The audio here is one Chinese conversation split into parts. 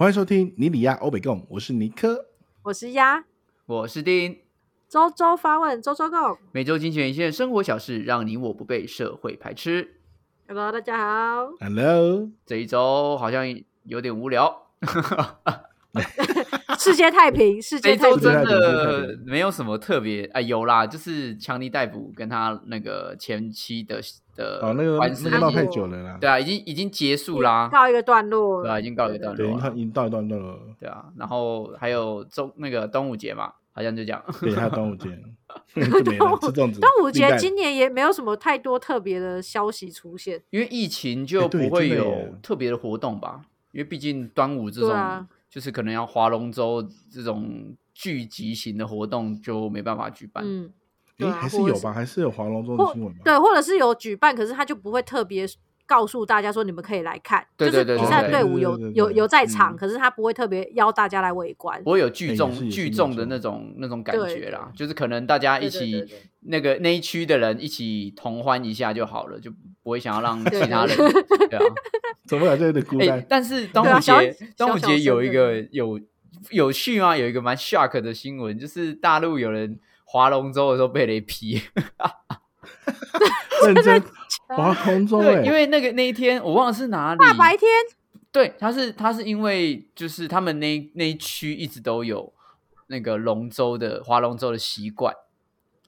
欢迎收听尼里亚欧北共，我是尼克。我是鸭，我是丁，周周发问，周周 go。每周精选一些生活小事，让你我不被社会排斥。Hello，大家好。Hello，这一周好像有点无聊，世界太平，世界太平。周真太平太的没有什么特别。哎，有啦，就是强尼逮捕跟他那个前妻的的哦，那个那个闹太久了啦。对啊，已经已经结束啦，告一个段落。对啊，已经告一个段落了，经已经到一段落了。对啊，然后还有中那个端午节嘛，好像就这样。对，还有端午节 就没了，吃粽子。端午节今年也没有什么太多特别的消息出现。因为疫情就不会有特别的活动吧，因为毕竟端午这种、对啊就是可能要划龙舟这种聚集型的活动就没办法举办。嗯，诶，对啊或者是还是有吧？还是有划龙舟的新闻吧？对，或者是有举办，可是他就不会特别告诉大家说你们可以来看。对对对就是比赛队伍有对对对有有在场，嗯可是他不会特别邀大家来围观。不会有聚众聚众的那种那种感对觉啦，就是可能大家一起对对对那个那一区的人一起同欢一下就好了，就不会想要让 其他人对啊。怎么感觉有点孤哎、单？但是端午节，端午节有一声个有有趣吗？有一个蛮 shock 的新闻，就是大陆有人划龙舟的时候被雷劈。认真划龙舟对，哎，因为那个那一天我忘了是哪里，大白天对，他是他是因为就是他们那那一区一直都有那个龙舟的划龙舟的习惯，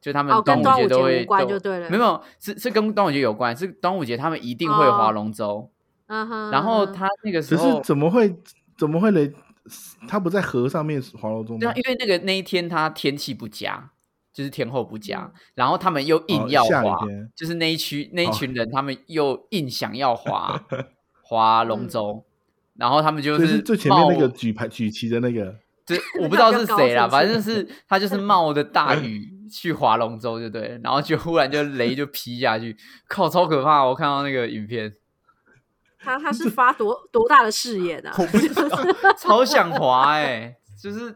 就他们哦，跟端午节都会就对了。没有是是跟端午节有关，是端午节他们一定会划哦龙舟，嗯哼，然后他那个时只是候怎么会怎么会雷？他不在河上面划龙舟吗对啊，？因为那个那一天他天气不佳，就是天后不佳，嗯然后他们又硬哦要滑，下雨天就是那一区那一哦群人，他们又硬想要滑滑 龙舟，然后他们就是最前面那个冒举牌举旗的那个，这 我不知道是谁啦，反正是 他就是冒着大雨去划龙舟，就对，然后就忽然就雷就劈下去，靠，超可怕！我看到那个影片，他他是发多多大的誓言啊？我不知道，超想滑哎、就是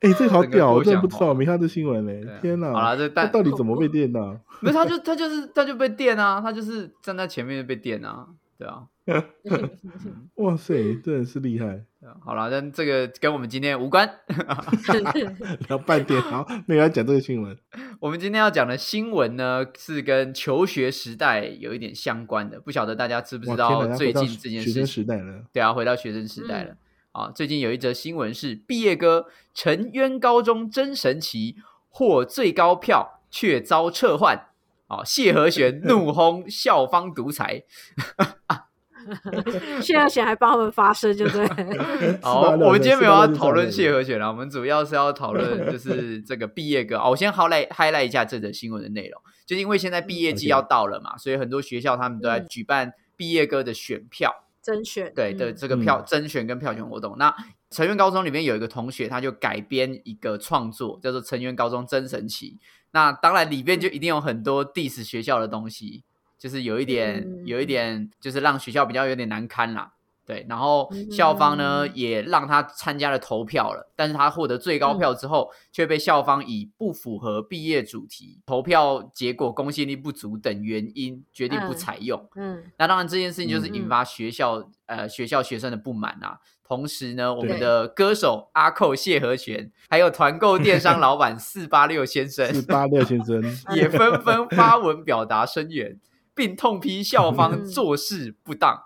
哎，这个好屌，我真的不知道，没看到这新闻嘞！天哪，好了这但他到底怎么被电的？没有他就他就是他就被电啊，他就是站在前面就被电啊，对啊。哇塞，真的是厉害！好了，但这个跟我们今天无关。聊半天，好，没有要讲这个新闻。我们今天要讲的新闻呢，是跟求学时代有一点相关的。不晓得大家知不，知，道最近这件事学生？时代了。对啊，回到学生时代嗯了。啊，最近有一则新闻是毕业歌沉冤高中真神奇，获最高票却遭撤换。啊，谢和弦怒轰校方独裁。谢和弦还帮他们发声，就对。好，我们今天没有要讨论谢和弦了，我们主要是要讨论 就是这个毕业歌。哦，我先 highlight highlight 一下这则新闻的内容，就是因为现在毕业季要到了嘛，所以很多学校他们都在嗯举办毕业歌的选票，甄选对的嗯这个票甄选跟票选活动。那成员高中里面有一个同学，他就改编一个创作，叫做《成员高中真神奇》。那当然里面就一定有很多 diss 学校的东西，就是有一点、嗯有一点，就是让学校比较有点难堪啦。对，然后校方呢、嗯。也让他参加了投票了，但是他获得最高票之后，却被校方以不符合毕业主题、投票结果公信力不足等原因决定不嗯采用。嗯。那当然，这件事情就是嗯引发学校、呃学校学生的不满啊。同时呢，我们的歌手阿寇谢和弦，还有团购电商老板四八六先生，四八六先生，也纷纷发文表达声援，并痛批校方嗯。做事不当，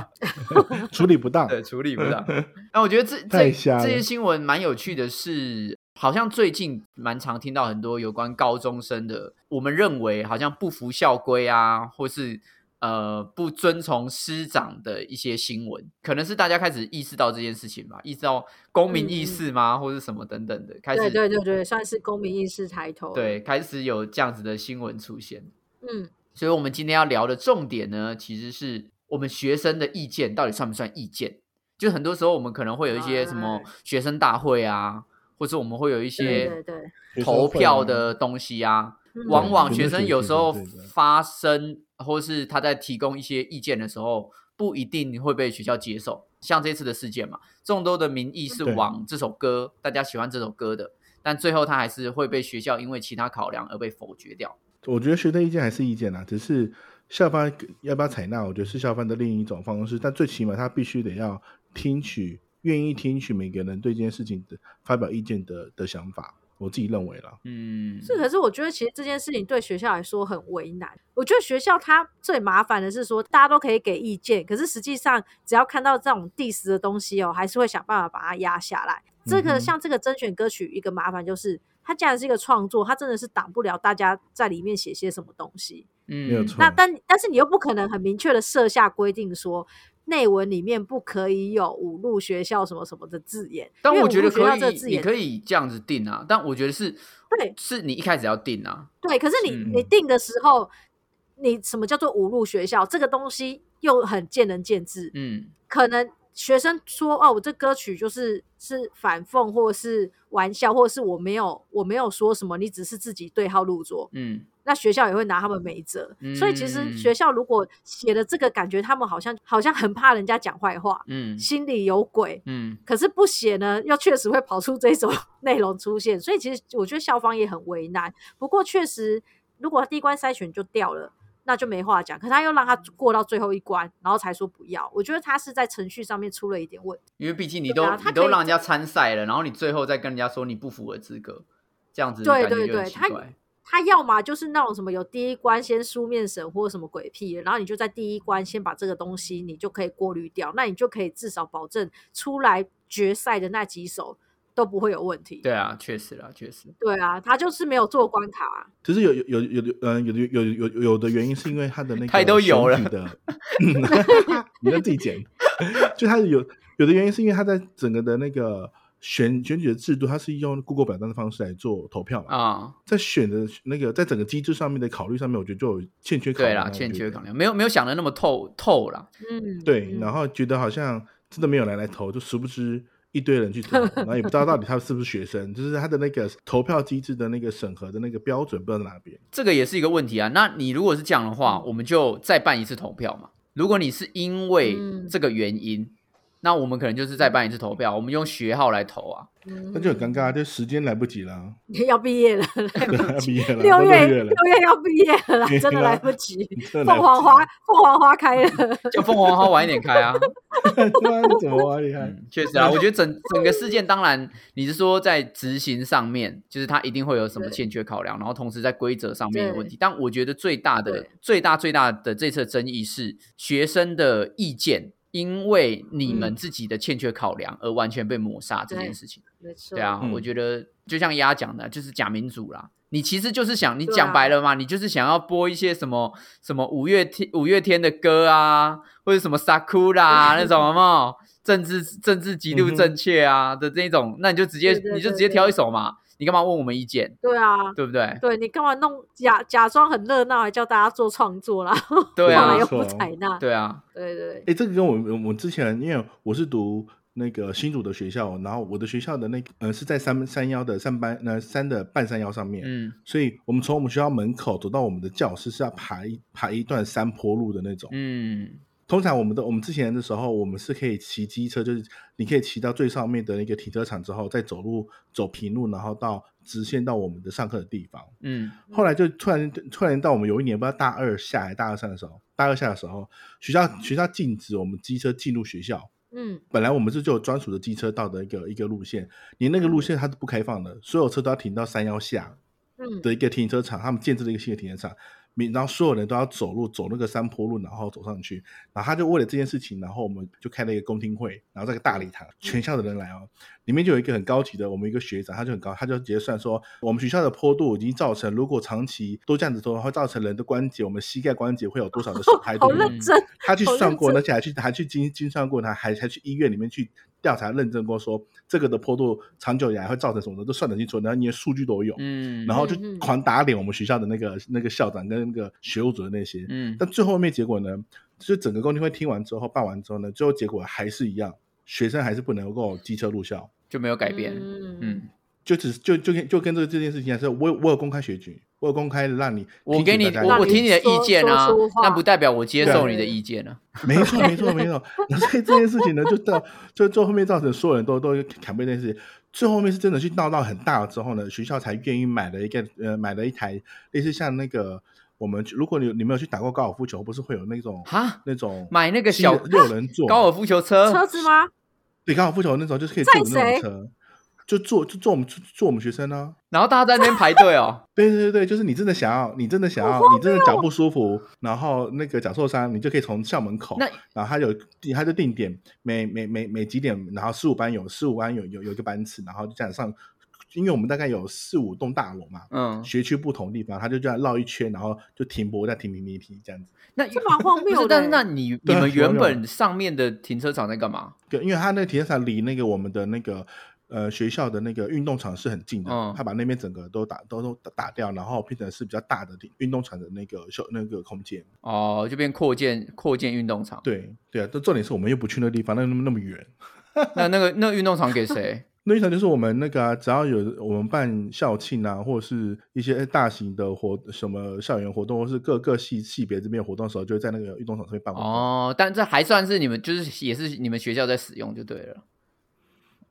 处理不当，对处理不当。那我觉得这 这这些新闻蛮有趣的是，好像最近蛮常听到很多有关高中生的，我们认为好像不服校规啊，或是呃不遵从师长的一些新闻，可能是大家开始意识到这件事情吧，意识到公民意识吗，或者什么等等的，开始对对对对，算是公民意识抬头。对，开始有这样子的新闻出现。嗯，所以，我们今天要聊的重点呢，其实是我们学生的意见到底算不算意见？就很多时候，我们可能会有一些什么哎学生大会啊，或者我们会有一些对对，投票的东西啊。嗯往往学生有时候发声，或是他在提供一些意见的时候，不一定会被学校接受。像这次的事件嘛，众多的民意是往这首歌，大家喜欢这首歌的，但最后他还是会被学校因为其他考量而被否决掉。我觉得学生意见还是意见啦，只是校方要不要采纳，我觉得是校方的另一种方式。但最起码他必须得要听取愿意听取每个人对这件事情的发表意见的的想法。我自己认为啦，嗯，是，可是我觉得其实这件事情对学校来说很为难。我觉得学校它最麻烦的是说，大家都可以给意见，可是实际上只要看到这种第十的东西哦，还是会想办法把它压下来。这个嗯像这个甄选歌曲，一个麻烦就是，它既然是一个创作，它真的是挡不了大家在里面写些什么东西。嗯，没有错那但但是你又不可能很明确的设下规定说。内文里面不可以有五路学校什么什么的字眼，但我觉得可以，你可以这样子定啊。但我觉得是，对，是你一开始要定啊。对，可是你、嗯你定的时候，你什么叫做五路学校？这个东西又很见仁见智。嗯可能学生说哦，我这歌曲就是是反讽，或是玩笑，或是我没有我没有说什么，你只是自己对号入座。嗯那学校也会拿他们没辙。所以其实嗯学校如果写了这个，感觉他们好像好像很怕人家讲坏话，嗯心里有鬼。嗯可是不写呢，又确实会跑出这种 内容出现，所以其实我觉得校方也很为难。不过确实，如果第一关筛选就掉了，那就没话讲。可他又让他过到最后一关，然后才说不要，我觉得他是在程序上面出了一点问题。因为毕竟你都、你都让人家参赛了，然后你最后再跟人家说你不符合资格，这样子对对对他。他要么就是那种什么有第一关先书面审或什么鬼屁，然后你就在第一关先把这个东西你就可以过滤掉，那你就可以至少保证出来决赛的那几首都不会有问题。对啊，确实啦，确实。对啊，他就是没有做关卡啊、只是有有有有的呃有的有有有有的原因是因为他的那个 太都有了选举的 你要自己剪。就他有有的原因是因为他在整个的那个选选举的制度，他是用 Google 表单的方式来做投票嘛，啊、在选的那个在整个机制上面的考虑上面，我觉得就有欠缺考对啦，量啊。我觉得欠缺考量，没有没有想的那么透透啦。嗯，对，嗯然后觉得好像真的没有人来投，就殊不知一堆人去投，然后也不知道到底他是不是学生，就是他的那个投票机制的那个审核的那个标准不知道在哪边。这个也是一个问题啊。那你如果是这样的话，我们就再办一次投票嘛。如果你是因为嗯这个原因，那我们可能就是再办一次投票，我们用学号来投啊。嗯那就很尴尬，就时间来不及了，要毕业了，来不及。要毕业了，六月六月了，六月要毕业了啦，真的啦 来不及。凤凰花，凤凰花开了。就凤凰花晚一点开啊。对啊，你怎么啊？厉害？嗯，确实啊，我觉得整整个事件，当然你是说在执行上面，就是它一定会有什么欠缺考量，然后同时在规则上面有问对题。但我觉得最大的、最大、最大的这次的争议是学生的意见，因为你们嗯。自己的欠缺考量而完全被抹杀这件事情。没错，对啊，嗯。我觉得就像丫讲的，就是假民主啦。你其实就是想，你讲白了嘛，你就是想要播一些什么什么五月天五月天的歌啊，或者什么 Sakura 那种有没有？政治政治极度正确啊的这种，那你就直接你就直接挑一首嘛，你干嘛问我们意见，对啊，对不对？对你干嘛弄假假装很热闹，还叫大家做创作啦？对啊 又不采纳。对啊，对对哎，这个跟我我我之前，因为我是读那个新竹的学校，然后我的学校的那个呃是在三三幺的三班呃山的半山腰上面，嗯所以我们从我们学校门口走到我们的教室是要爬一爬一段山坡路的那种。嗯通常我们的我们之前的时候，我们是可以骑机车，就是你可以骑到最上面的那个停车场之后，再走路走平路，然后到直线到我们的上课的地方。嗯后来就突然突然到我们有一年不知道大二下还是大二上的时候，大二下的时候，学校学校禁止我们机车进入学校。嗯，本来我们是就有专属的机车道的一个一个路线，连那个路线它是不开放的，所有车都要停到山腰下嗯的一个停车场，他们建制了一个新的停车场，你然后所有人都要走路走那个山坡路，然后走上去，然后他就为了这件事情，然后我们就开了一个公听会，然后在个大礼堂，全校的人来哦，里面就有一个很高级的我们一个学长，他就很高，他就直接算说，我们学校的坡度已经造成，如果长期都这样子做的话，会造成人的关节，我们膝盖关节会有多少的损 害好度？认真。他去算过，而且还去还去精精算过，他还还去医院里面去调查认证过说，这个的坡度长久以来会造成什么的，都算得清楚，然后你的数据都有，嗯，然后就狂打脸我们学校的那个那个校长跟那个学务主任那些。嗯。但最后面结果呢，就整个公听会听完之后办完之后呢，最后结果还是一样，学生还是不能够机车入校。就没有改变，嗯。嗯，就只就就跟就跟这个这件事情还是，我有我有公开选举，我有公开让你我给你我我听你的意见啊但不代表我接受你的意见啊。没错，没错，没错。所以这件事情呢，就到就最后面造成所有人都都砍背这件事情。最后面是真的去闹到很大了之后呢，学校才愿意买了一个呃买了一台类似像那个我们如果你你没有去打过高尔夫球，不是会有那种哈，那种买那个小六人座高尔夫球车，车子吗？对，高尔夫球那种就是可以坐的那种车，就做就做我们做我们学生啊。然后大家在那边排队哦，对对对对，就是你真的想要，你真的想要，你真的脚不舒服，然后那个脚受伤，你就可以从校门口，那然后他有他就定点，每每每每几点，然后十五班有十五班有有有一个班次，然后就这样上，因为我们大概有四五栋大楼嘛，嗯，学区不同地方，他就这样绕一圈，然后就停泊再停停停停这样子。那这蛮荒，谬的但是那欸。你你们原本上面的停车场在干嘛？对，因为他那个停车场离那个我们的那个呃学校的那个运动场是很近的，嗯他把那边整个都打都都打打掉，然后变成是比较大的地运动场的那个小那个空间。哦，就变扩建扩建运动场。对对啊，但重点是我们又不去那个地方，那那么那么远。那那个那个运动场给谁？那一场就是我们那个、啊，只要有我们办校庆啊，或者是一些大型的活什么校园活动，或是各个系系别这边活动的时候，就会在那个运动场上面办活动。哦，但这还算是你们就是也是你们学校在使用就对了。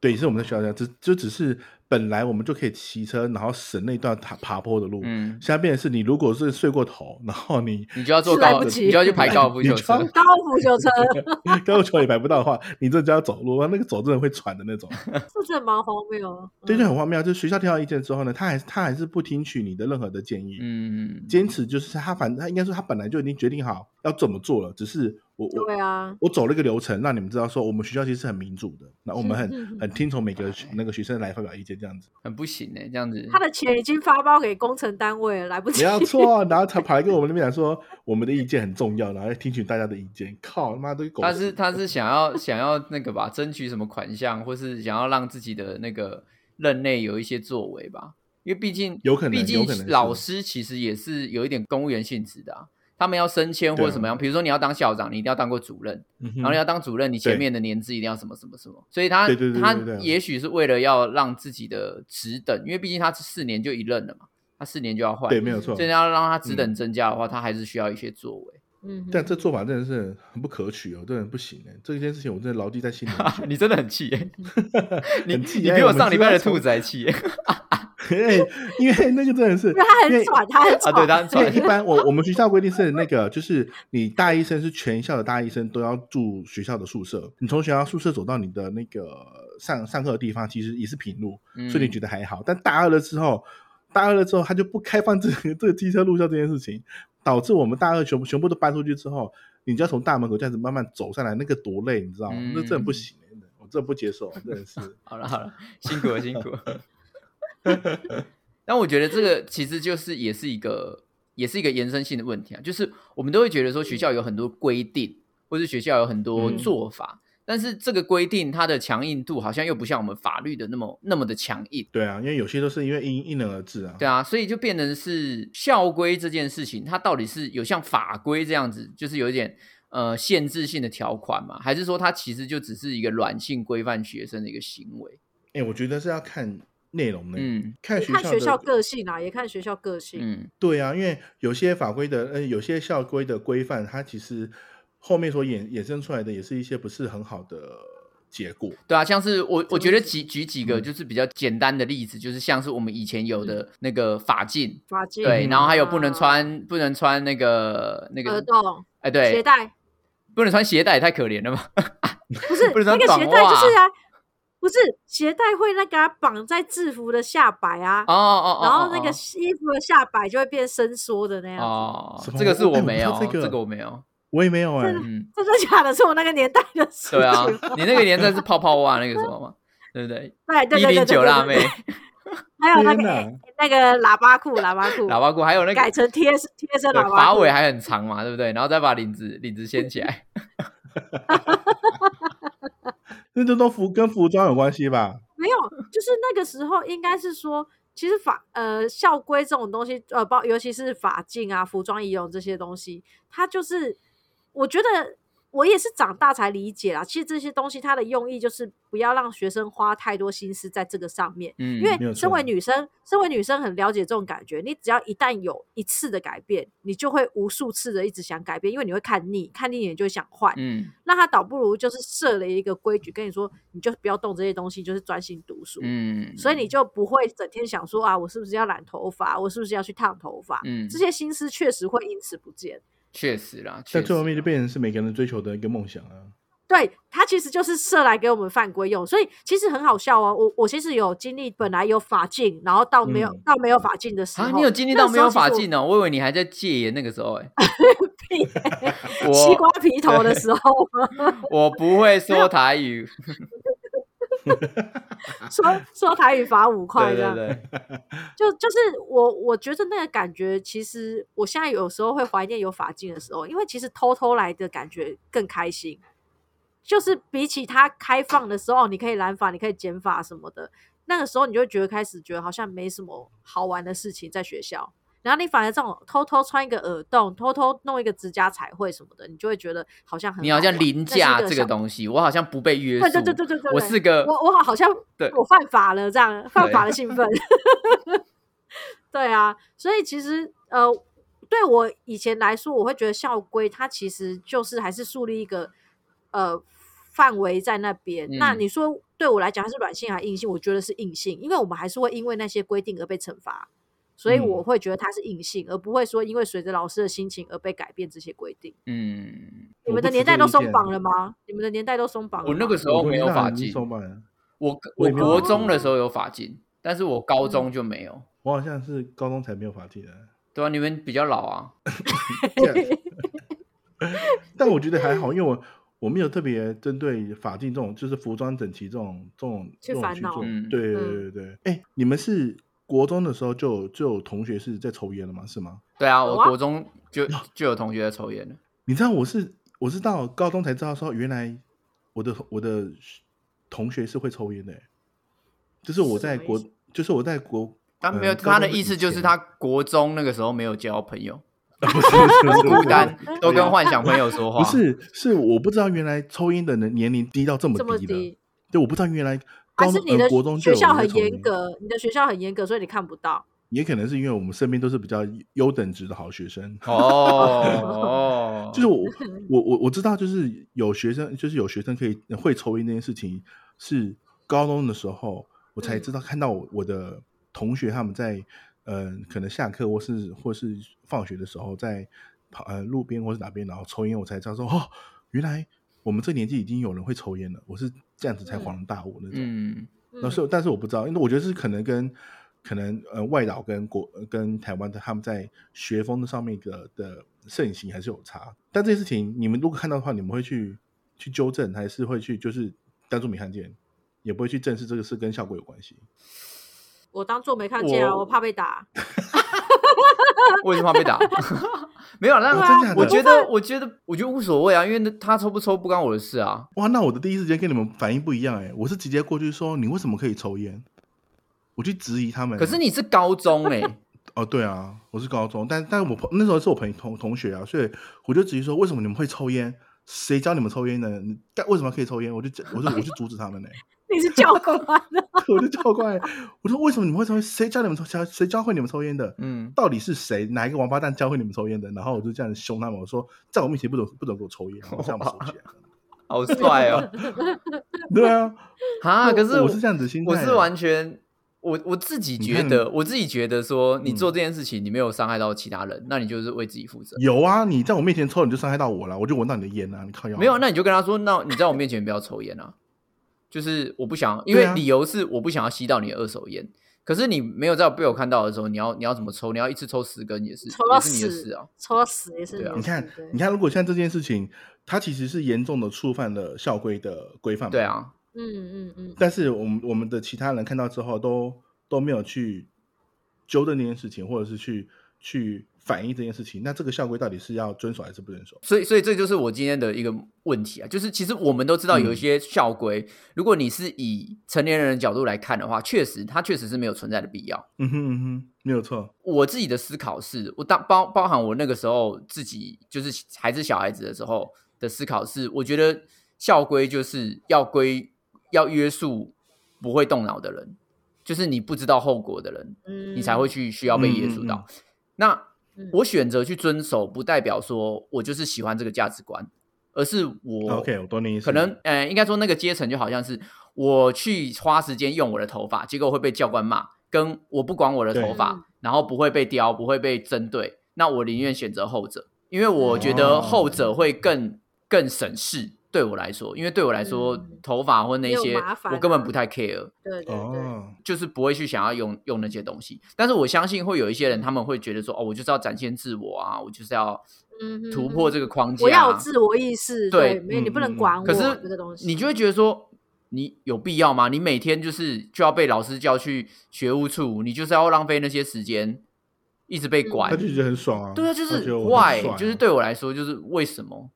对，是我们的学校这样，只就只是本来我们就可以骑车，然后省那段爬爬坡的路。嗯，现在变的是你如果是睡过头，然后你你就要坐高，你就要去排高尔夫 球车你就要。高尔夫球车 高尔夫球也排不到的话，你这就要走路，那个走真的会喘的那种。这真的蛮荒谬的。对，嗯就很荒谬。就是学校听到意见之后呢，他还他还是不听取你的任何的建议，嗯，坚持就是他反正他应该说他本来就已经决定好要怎么做了，只是我我对啊，我走了一个流程，让你们知道说我们学校其实是很民主的，那我们嗯很很听从每个那个学生来发表意见这样子。很不行哎，这样子。他的钱已经发包给工程单位了，来不及。没有错，然后他跑来跟我们那边讲说我们的意见很重要，然后听取大家的意见。靠他妈的狗！他是他是想要想要那个吧，争取什么款项，或是想要让自己的那个任内有一些作为吧。因为毕竟有可能毕竟老师其实也是有一点公务员性质的啊。他们要升迁或者对啊怎么样，比如说你要当校长，你一定要当过主任，嗯然后你要当主任，你前面的年资一定要什么什么什么，所以他他对也许是为了要让自己的职等，因为毕竟他四年就一任了嘛，他四年就要换，对，没有错所。以要让他职等增加的话，他还是需要一些作为。嗯，但这做法真的是很不可取哦，真的不行哎！这件事情我真的牢记在心里。你真的很气耶、你你比我上礼拜的兔子还气耶、嘿因为那个真的是，因为他因为很喘，他很啊！喘。对，他很因为喘一般我我们学校规定是那个，就是你大一生是全校的大一生都要住学校的宿舍，你从学校宿舍走到你的那个上上课的地方，其实也是平路，嗯所以你觉得还好。但大二了之后，大二了之后他就不开放这个这个机车入校这件事情，导致我们大二全部全部都搬出去之后，你就要从大门口这样子慢慢走上来，那个多累，你知道吗？嗯那真的不行、欸，真的我真的不接受，真的是。好了好了，辛苦了辛苦了。但我觉得这个其实就是也是一个也是一个延伸性的问题啊，就是我们都会觉得说学校有很多规定，或是学校有很多嗯做法，但是这个规定它的强硬度好像又不像我们法律的那么那么的强硬。对啊，因为有些都是因为因因人而治啊。对啊，所以就变成是校规这件事情，它到底是有像法规这样子，就是有一点呃限制性的条款嘛，还是说它其实就只是一个软性规范学生的一个行为？哎、我觉得是要看内容呢，嗯看学校的看学校个性啊，也看学校个性。嗯对啊，因为有些法规的，呃，有些校规的规范，它其实后面所衍衍生出来的，也是一些不是很好的结果。对啊，像是我我觉得举举几个嗯就是比较简单的例子，就是像是我们以前有的那个法镜，法镜对，嗯然后还有不能穿不能穿那个那个，耳洞、哎，鞋对，带，不能穿鞋带，也太可怜了吧？不是不能穿那个鞋带就是啊，不是鞋带会那个啊绑在制服的下摆啊，哦哦哦，然后那个哦衣服的下摆就会变伸缩的那样子。这个是我没有，这个这个我没有，我也没有哎、嗯，真的假的？是我那个年代的事情对啊。，你那个年代是 泡泡袜那个什么吗？对不对？对对一零对九辣妹，还有那个那个喇叭裤，喇叭裤，喇叭裤，还有那个改成贴身贴身喇叭裤。发尾还很长嘛，对不对？然后再把领子领子掀起来，那这都服跟服装有关系吧？没有，就是那个时候应该是说，其实法呃校规这种东西，呃包尤其是法镜啊、服装仪容这些东西，它就是我觉得我也是长大才理解啦。其实这些东西它的用意就是不要让学生花太多心思在这个上面，嗯，因为身为女生，身为女生很了解这种感觉。你只要一旦有一次的改变，你就会无数次的一直想改变，因为你会看腻，看腻你就会想换。嗯那他倒不如就是设了一个规矩，跟你说，你就不要动这些东西，就是专心读书。嗯，所以你就不会整天想说啊，我是不是要染头发？我是不是要去烫头发？嗯这些心思确实会因此不见。确实啦，确但最后面就变成是每个人追求的一个梦想啊。对，他其实就是设来给我们犯规用，所以其实很好笑哦。我我其实有经历，本来有法镜，然后到没有、嗯到没有法镜的时候，啊，你有经历到没有法镜哦？我以为你还在戒严那个时候哎、屁我 西瓜皮头的时候，我不会说台语，说说台语罚五块这样，对对，就就是我我觉得那个感觉，其实我现在有时候会怀念有法镜的时候，因为其实偷偷来的感觉更开心。就是比起它开放的时候，你可以拦法，你可以减法什么的，那个时候你就会觉得开始觉得好像没什么好玩的事情在学校。然后你反而这种偷偷穿一个耳洞，偷偷弄一个指甲彩绘什么的，你就会觉得好像很你好像凌驾这个东西，我好像不被约束。对对对对对对，我是个我我好像 对我犯法了，这样犯法的兴奋。对啊，所以其实呃，对我以前来说，我会觉得校规它其实就是还是树立一个呃范围在那边。那嗯你说对我来讲，它是软性还是硬性？我觉得是硬性，因为我们还是会因为那些规定而被惩罚。所以嗯我会觉得它是硬性，而不会说因为随着老师的心情而被改变这些规定。嗯，你们的年代都松绑了吗？你们的年代都松绑了吗？我那个时候没有法镜，松绑了，我我国中的时候有法镜，但是我高中就没有。我好像是高中才没有法镜的。对啊，你们比较老啊。但我觉得还好，因为我我没有特别针对法定这种，就是服装整齐这种这种去这种去做烦恼。嗯对对对对。哎，你们是国中的时候就有就有同学是在抽烟了吗？是吗？对啊，我国中就就有同学在抽烟了。你知道我是我是到高中才知道说，原来我的我的同学是会抽烟的欸，就是我在国就是我在国。他没有，呃他的意思就是他国中那个时候没有交朋友，不是不是孤单，都跟幻想朋友说话。不是，是我不知道原来抽烟的人年龄低到这么低的。低，对，我不知道原来还是你的呃国中学校很严格，你的学校很严格，所以你看不到。也可能是因为我们身边都是比较优等值的好学生。哦，就是我 我我我知道，就是有学生，就是有学生可以会抽烟这件事情，是高中的时候我才嗯知道，看到我我的同学他们在呃可能下课或是或是放学的时候在跑呃路边或是哪边，然后抽烟，我才知道说哦，原来我们这年纪已经有人会抽烟了，我是这样子才嗯恍然大悟那种。嗯，那是，但是我不知道，因为我觉得是可能跟可能呃外岛跟国呃跟台湾的他们在学风上面的的盛行还是有差。但这件事情你们如果看到的话，你们会去去纠正，还是会去就是当做没看见，也不会去正视这个事跟效果有关系？我当做没看见啊，我我怕被打。为什么要被打？没有，那哦真的我觉得，我觉得，我觉得无所谓啊，因为那他抽不抽不关我的事啊。哇，那我的第一时间跟你们反应不一样哎、我是直接过去说你为什么可以抽烟？我去质疑他们。可是你是高中哎、哦，对啊，我是高中，但但我朋那时候是我朋友同同学啊，所以我就质疑说，为什么你们会抽烟？谁教你们抽烟的？你干为什么可以抽烟？我就我就我就阻止他们呢、你是教官啊？我就教官，我说为什么你们会抽烟？谁教你们抽？谁谁教会你们抽烟的？嗯，到底是谁？哪一个王八蛋教会你们抽烟的？然后我就这样凶他们，我说在我面前不准不准给我抽烟，我这样收起来。好帅哦！对啊，啊，可是我是这样子心态啊我是完全，我我自己觉得，我自己觉得说，你嗯做这件事情，你没有伤害到其他人，那你就是为自己负责。有啊，你在我面前抽，你就伤害到我了，我就闻到你的烟啊，你靠腰。没有，那你就跟他说，那你在我面前不要抽烟啊。就是我不想，因为理由是我不想要吸到你的二手烟。可是你没有在被我看到的时候，你要你要怎么抽？你要一次抽十根也是抽到也是你的死事啊。抽到死也是对啊的你看你看，如果像这件事情，它其实是严重的触犯了校规的规范。对。啊，嗯嗯嗯，但是我们我们的其他人看到之后都都没有去纠正这件事情，或者是去去反映这件事情。那这个校规到底是要遵守还是不遵守？所以所以这就是我今天的一个问题啊，就是其实我们都知道有一些校规，如果你是以成年人的角度来看的话，确实它确实是没有存在的必要。嗯哼嗯哼，没有错。我自己的思考是，我当包包含我那个时候自己就是还是小孩子的时候的思考是，我觉得校规就是要规要约束不会动脑的人，就是你不知道后果的人，嗯你才会去需要被约束嗯嗯到。那嗯我选择去遵守，不代表说我就是喜欢这个价值观，而是我 OK，我懂你意思。可能呃，应该说那个阶层就好像是我去花时间用我的头发，结果会被教官骂，跟我不管我的头发，然后不会被雕，不会被针对，那我宁愿选择后者，因为我觉得哦后者会更更省事。对我来说，因为对我来说，嗯头发或那些啊我根本不太 care，对对对，哦，就是不会去想要用用那些东西。但是我相信会有一些人，他们会觉得说，哦，我就是要展现自我啊，我就是要突破这个框架、我要有自我意识，对对，没有你不能管我可是这个东西，你就会觉得说，你有必要吗？你每天就是就要被老师叫去学务处，你就是要浪费那些时间，一直被管。他就觉得很爽啊。对啊，就是 why，就是对我来说，就是为什么？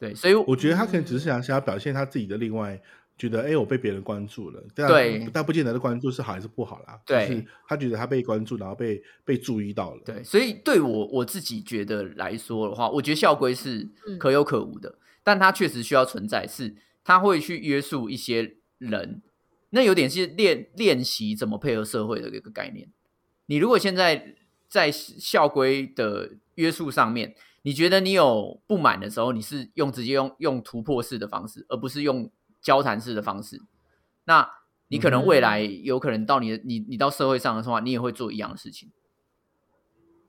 对，所以我觉得他可能只是想想要表现他自己的另外，觉得哎，我被别人关注了，但对但不见得的关注是好还是不好啦。对就是他觉得他被关注，然后被被注意到了。对，所以对我我自己觉得来说的话，我觉得校规是嗯可有可无的，但它确实需要存在，是它会去约束一些人，那有点是练练习怎么配合社会的一个概念。你如果现在在校规的约束上面，你觉得你有不满的时候，你是用直接用用突破式的方式，而不是用交谈式的方式，那你可能未来有可能到你的你你到社会上的话，你也会做一样的事情。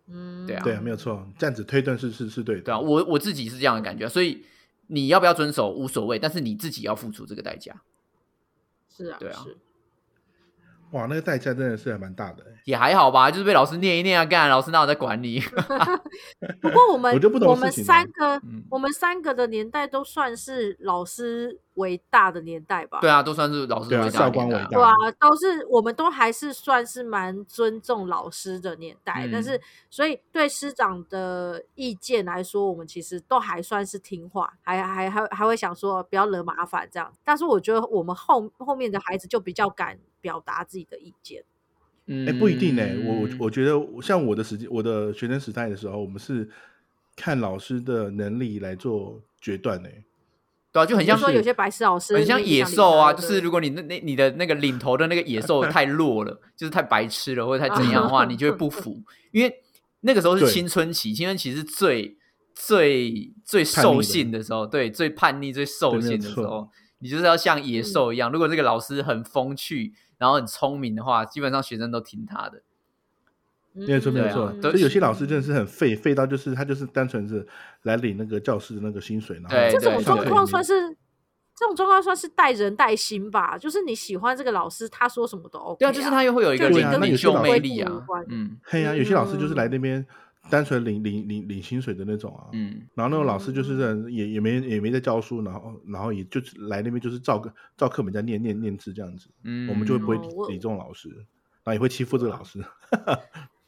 嗯，对啊。对啊，没有错，这样子推断是是是对的。对啊，我我自己是这样的感觉，所以你要不要遵守无所谓，但是你自己要付出这个代价，是啊，对啊是哇，那个代价真的是还蛮大的欸。也还好吧，就是被老师念一念啊，干老师哪有在管你？不过我们我就不懂我们事情啊三个嗯，我们三个的年代都算是老师为大的年代吧？对啊，都算是老师对啊伟大的年代啊校官伟大对啊，都是我们都还是算是蛮尊重老师的年代，嗯但是所以对师长的意见来说，我们其实都还算是听话，还还还还会想说不要惹麻烦这样。但是我觉得我们后后面的孩子就比较敢表达自己的意见。嗯，哎，不一定呢。我我我觉得像我的时间，我的学生时代的时候，我们是看老师的能力来做决断呢。对啊，就很像说有些白痴老师很像野兽啊，就是如果你那那你的那个领头的那个野兽 太弱了，就是太白痴了，或者太怎样的话，你就会不服，因为那个时候是青春期，青春期是最最最兽性的时候，对，最叛逆、最兽性的时候，你就是要像野嗯兽一样。如果这个老师很风趣，然后很聪明的话，基本上学生都听他的。没有错，没有错。所以有些老师真的是很废，废到就是他就是单纯是来领那个教室的那个薪水，然后对这种状况算是这种状况算是带人带心吧，就是你喜欢这个老师，他说什么都 OK、对啊，就是他又会有一个领就跟领袖魅力啊，嗯。嘿呀、有些老师就是来嗯那边单纯领领领领薪水的那种啊。嗯，然后那种老师就是这样也也没也没在教书，然后然后也就是来那边就是照个照课本在念念念字这样子，嗯我们就会不会哦理这种老师，然后也会欺负这个老师。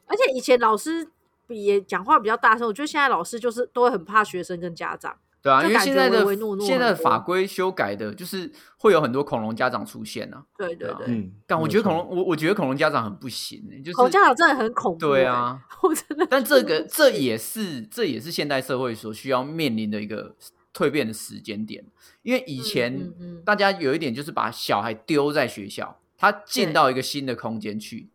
而且以前老师比也讲话比较大声，我觉得现在老师就是都会很怕学生跟家长。对啊，因为现在的现在的法规修改的，就是会有很多恐龙家长出现啊。对啊对对但我觉得恐龙，我我觉得恐龙家长很不行、欸，就是恐龙家长真的很恐怖、对啊，欸，我真的。但这个这也是这也是现代社会所需要面临的一个蜕变的时间点，因为以前嗯嗯嗯大家有一点就是把小孩丢在学校，他进到一个新的空间去，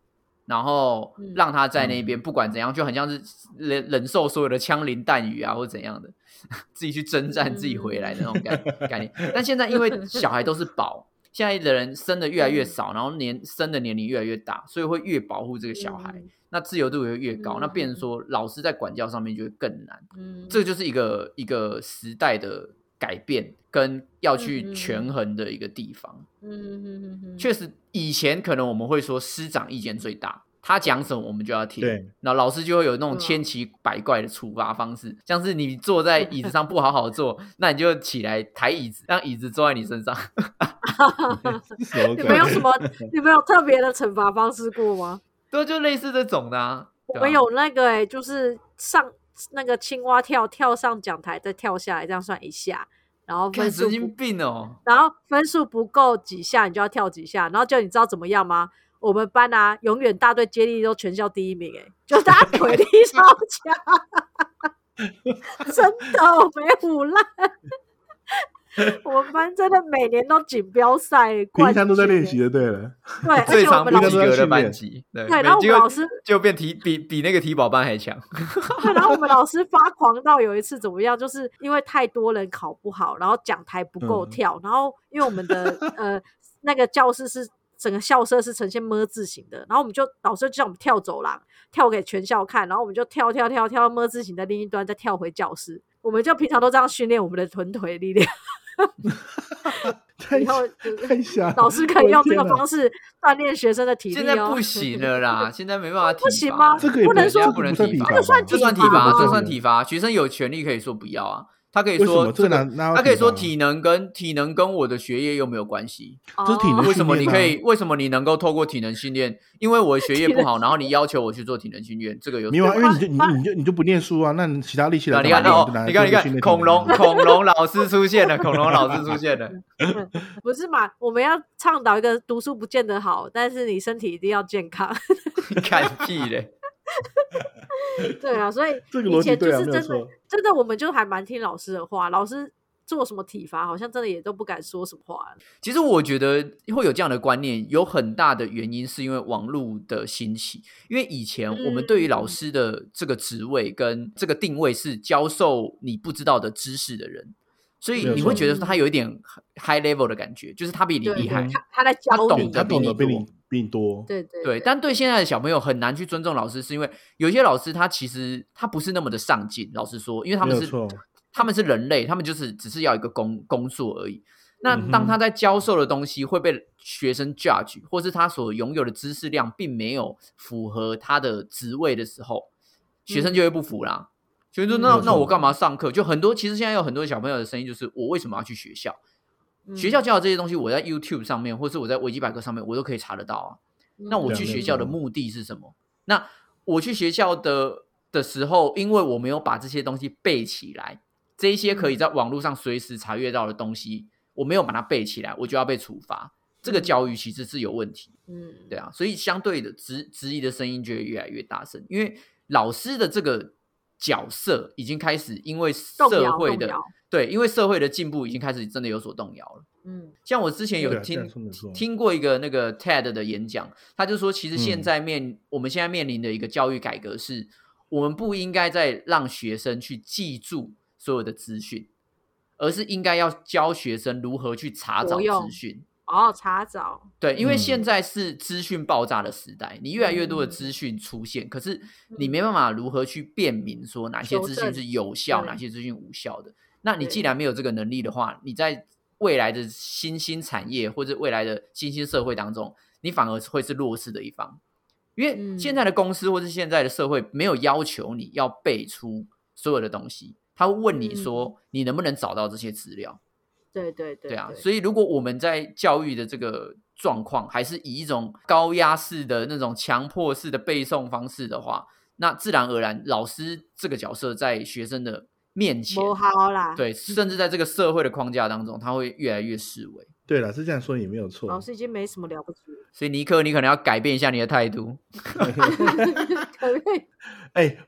然后嗯让他在那边不管怎样，就很像是忍忍受所有的枪林弹雨啊，或怎样的，自己去征战，自己回来的那种概概念。但现在因为 小孩都是宝。现在的人生的越来越少，然后年生的年龄越来越大，所以会越保护这个小孩，嗯那自由度也会越高，嗯那变成说老师在管教上面就会更难。嗯，这就是一个一个时代的改变，跟要去权衡的一个地方。嗯嗯嗯嗯，确实，以前可能我们会说师长意见最大，他讲什么我们就要听。对，那老师就会有那种千奇百怪的处罚方式，像是你坐在椅子上不好好坐，那你就起来抬椅子，让椅子坐在你身上。你们有什么？你们有特别的惩罚方式过吗？对，就类似这种的、啊我们有那个哎、就是上那个青蛙跳，跳上讲台再跳下来，这样算一下，然后干分数神经病哦！然后分数不够几下，你就要跳几下，然后就你知道怎么样吗？我们班啊，永远大队接力都全校第一名、欸，就大家腿力超强，真的，我没胡烂。我们班真的每年都锦标赛冠军，平常都在练习的，对了，对，而 最且我常不及格的班级，对，对，然后我们老师就变体比比那个体保班还强。对，然后我们老师发狂到有一次怎么样，就是因为太多人考不好，然后讲台不够嗯。跳，然后因为我们的呃那个教室是整个校舍是呈现么字形的，然后我们就老师就叫我们跳走廊，跳给全校看，然后我们就跳跳跳跳到么字形的另一端，再跳回教室，我们就平常都这样训练我们的臀腿力量，太以后 老师可以用这个方式锻炼学生的体力哦。现在不行了啦，现在没办法体不行罚吗这个也不能说不能体罚这算体罚，这算体罚。学生有权利可以说不要啊，他可以说这个他可以说体能跟体能跟我的学业又没有关系。这是体能哦为什么你可以？为什么你能够透过体能训练？因为我的学业不好，然后你要求我去做体能训练，这个有没有啊，因为你就你他你就你就不念书啊，那你其他力气来啊，你看哦，你看你看，恐龙 恐龙老师出现了，恐龙老师出现了，不是嘛？我们要倡导一个读书不见得好，但是你身体一定要健康。你看屁嘞！对啊，所以以前就是真的错真的，我们就还蛮听老师的话，老师做什么体罚，好像真的也都不敢说什么话。其实我觉得会有这样的观念，有很大的原因是因为网络的兴起。因为以前我们对于老师的这个职位跟这个定位是教授你不知道的知识的人，所以你会觉得说他有一点 high level 的感觉，就是他比你对厉害。他他在教懂你，得比你他懂得比多你比你多，对对对，但对现在的小朋友很难去尊重老师，是因为有些老师他其实他不是那么的上进。老实说，因为他们是他们是人类，他们就是只是要一个工工作而已。那当他在教授的东西会被学生 judge，或是他所拥有的知识量并没有符合他的职位的时候，学生就会不服啦。学生说：“那那我干嘛上课？”就很多，其实现在有很多小朋友的声音就是：我为什么要去学校？嗯学校教的这些东西，我在 YouTube 上面，或是我在维基百科上面，我都可以查得到啊。那我去学校的目的是什么？那我去学校的的时候，因为我没有把这些东西背起来，这一些可以嗯在网络上随时查阅到的东西，我没有把它背起来，我就要被处罚。这个嗯教育其实是有问题，嗯，对啊，所以相对的质质疑的声音就会越来越大声，因为老师的这个角色已经开始因为社会的对，因为社会的进步已经开始真的有所动摇了。嗯像我之前有听听过一个那个 TED 的演讲，他就说，其实现嗯在面、我们现在面临的一个教育改革是，我们不应该再让学生去记住所有的资讯，而是应该要教学生如何去查找资讯。哦，查找，对，因为嗯。现在是资讯爆炸的时代，你越来越多的嗯。资讯出现，可是你没办法如何去辨明说哪些资讯是有效，哪些资讯无效的。那你既然没有这个能力的话，你在未来的新兴产业或者未来的新兴社会当中，你反而会是弱势的一方，因为嗯现在的公司或是现在的社会没有要求你要背出所有的东西，他会问你嗯。说你能不能找到这些资料。对对对对啊，所以如果我们在教育的这个状况，还是以一种高压式的那种强迫式的背诵方式的话，那自然而然，老师这个角色在学生的面前，不好啦，对，甚至在这个社会的框架当中，他会越来越示威。对了，是这样说也没有错老。师已经没什么了不起了，所以尼克，你可能要改变一下你的态度。可以哎，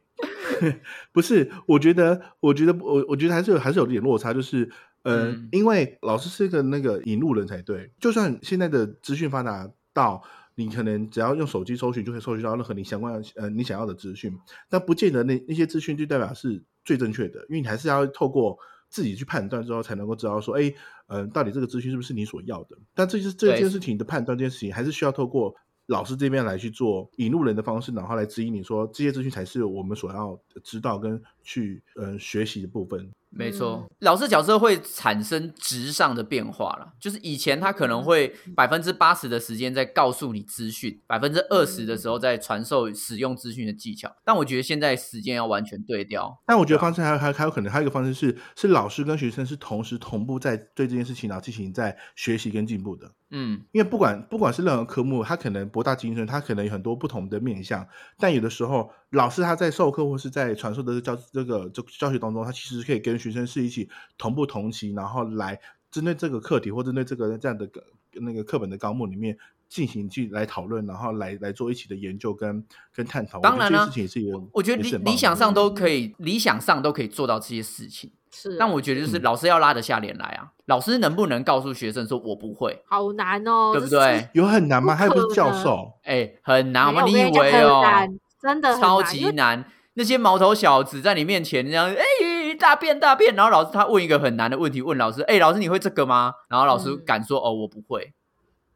不是，我觉得，我觉得，我我觉得还是有还是有点落差，就是，呃，嗯因为老师是个那个引路人才对，就算现在的资讯发达到。你可能只要用手机搜寻，就可以搜寻到任何你相关的呃你想要的资讯，但不见得那那些资讯就代表是最正确的，因为你还是要透过自己去判断之后，才能够知道说，哎，嗯、到底这个资讯是不是你所要的？但这是这件事情的判断，这件事情还是需要透过老师这边来去做引路人的方式，然后来指引你说这些资讯才是我们所要知道跟去嗯、呃学习的部分。没错，嗯老师角色会产生值上的变化了。就是以前他可能会百分之八十的时间在告诉你资讯，百分之二十的时候在传授使用资讯的技巧。但我觉得现在时间要完全对调。但我觉得方式还有还有还有可能还有一个方式是，是老师跟学生是同时同步在对这件事情然后进行在学习跟进步的。嗯，因为不管不管是任何科目，它可能博大精深，它可能有很多不同的面向，但有的时候老师他在授课或是在传授的教这个这教学当中，他其实可以跟学生是一起同步同期，然后来针对这个课题或针对这个这样的个那个课本的纲目里面进行去来讨论，然后来来做一起的研究跟跟探讨。当然了这些事情也是一个，我觉得理理想上都可以，理想上都可以做到这些事情。是啊，但我觉得就是嗯老师要拉得下脸来啊，老师能不能告诉学生说我不会，好难哦，对不对？有很难吗？不他又不是教授。哎，很难吗？你以为哦？难真的超级难。那些毛头小子在你面前这样，哎、大便大便，然后老师他问一个很难的问题，问老师，哎、老师你会这个吗？然后老师嗯敢说，哦，我不会。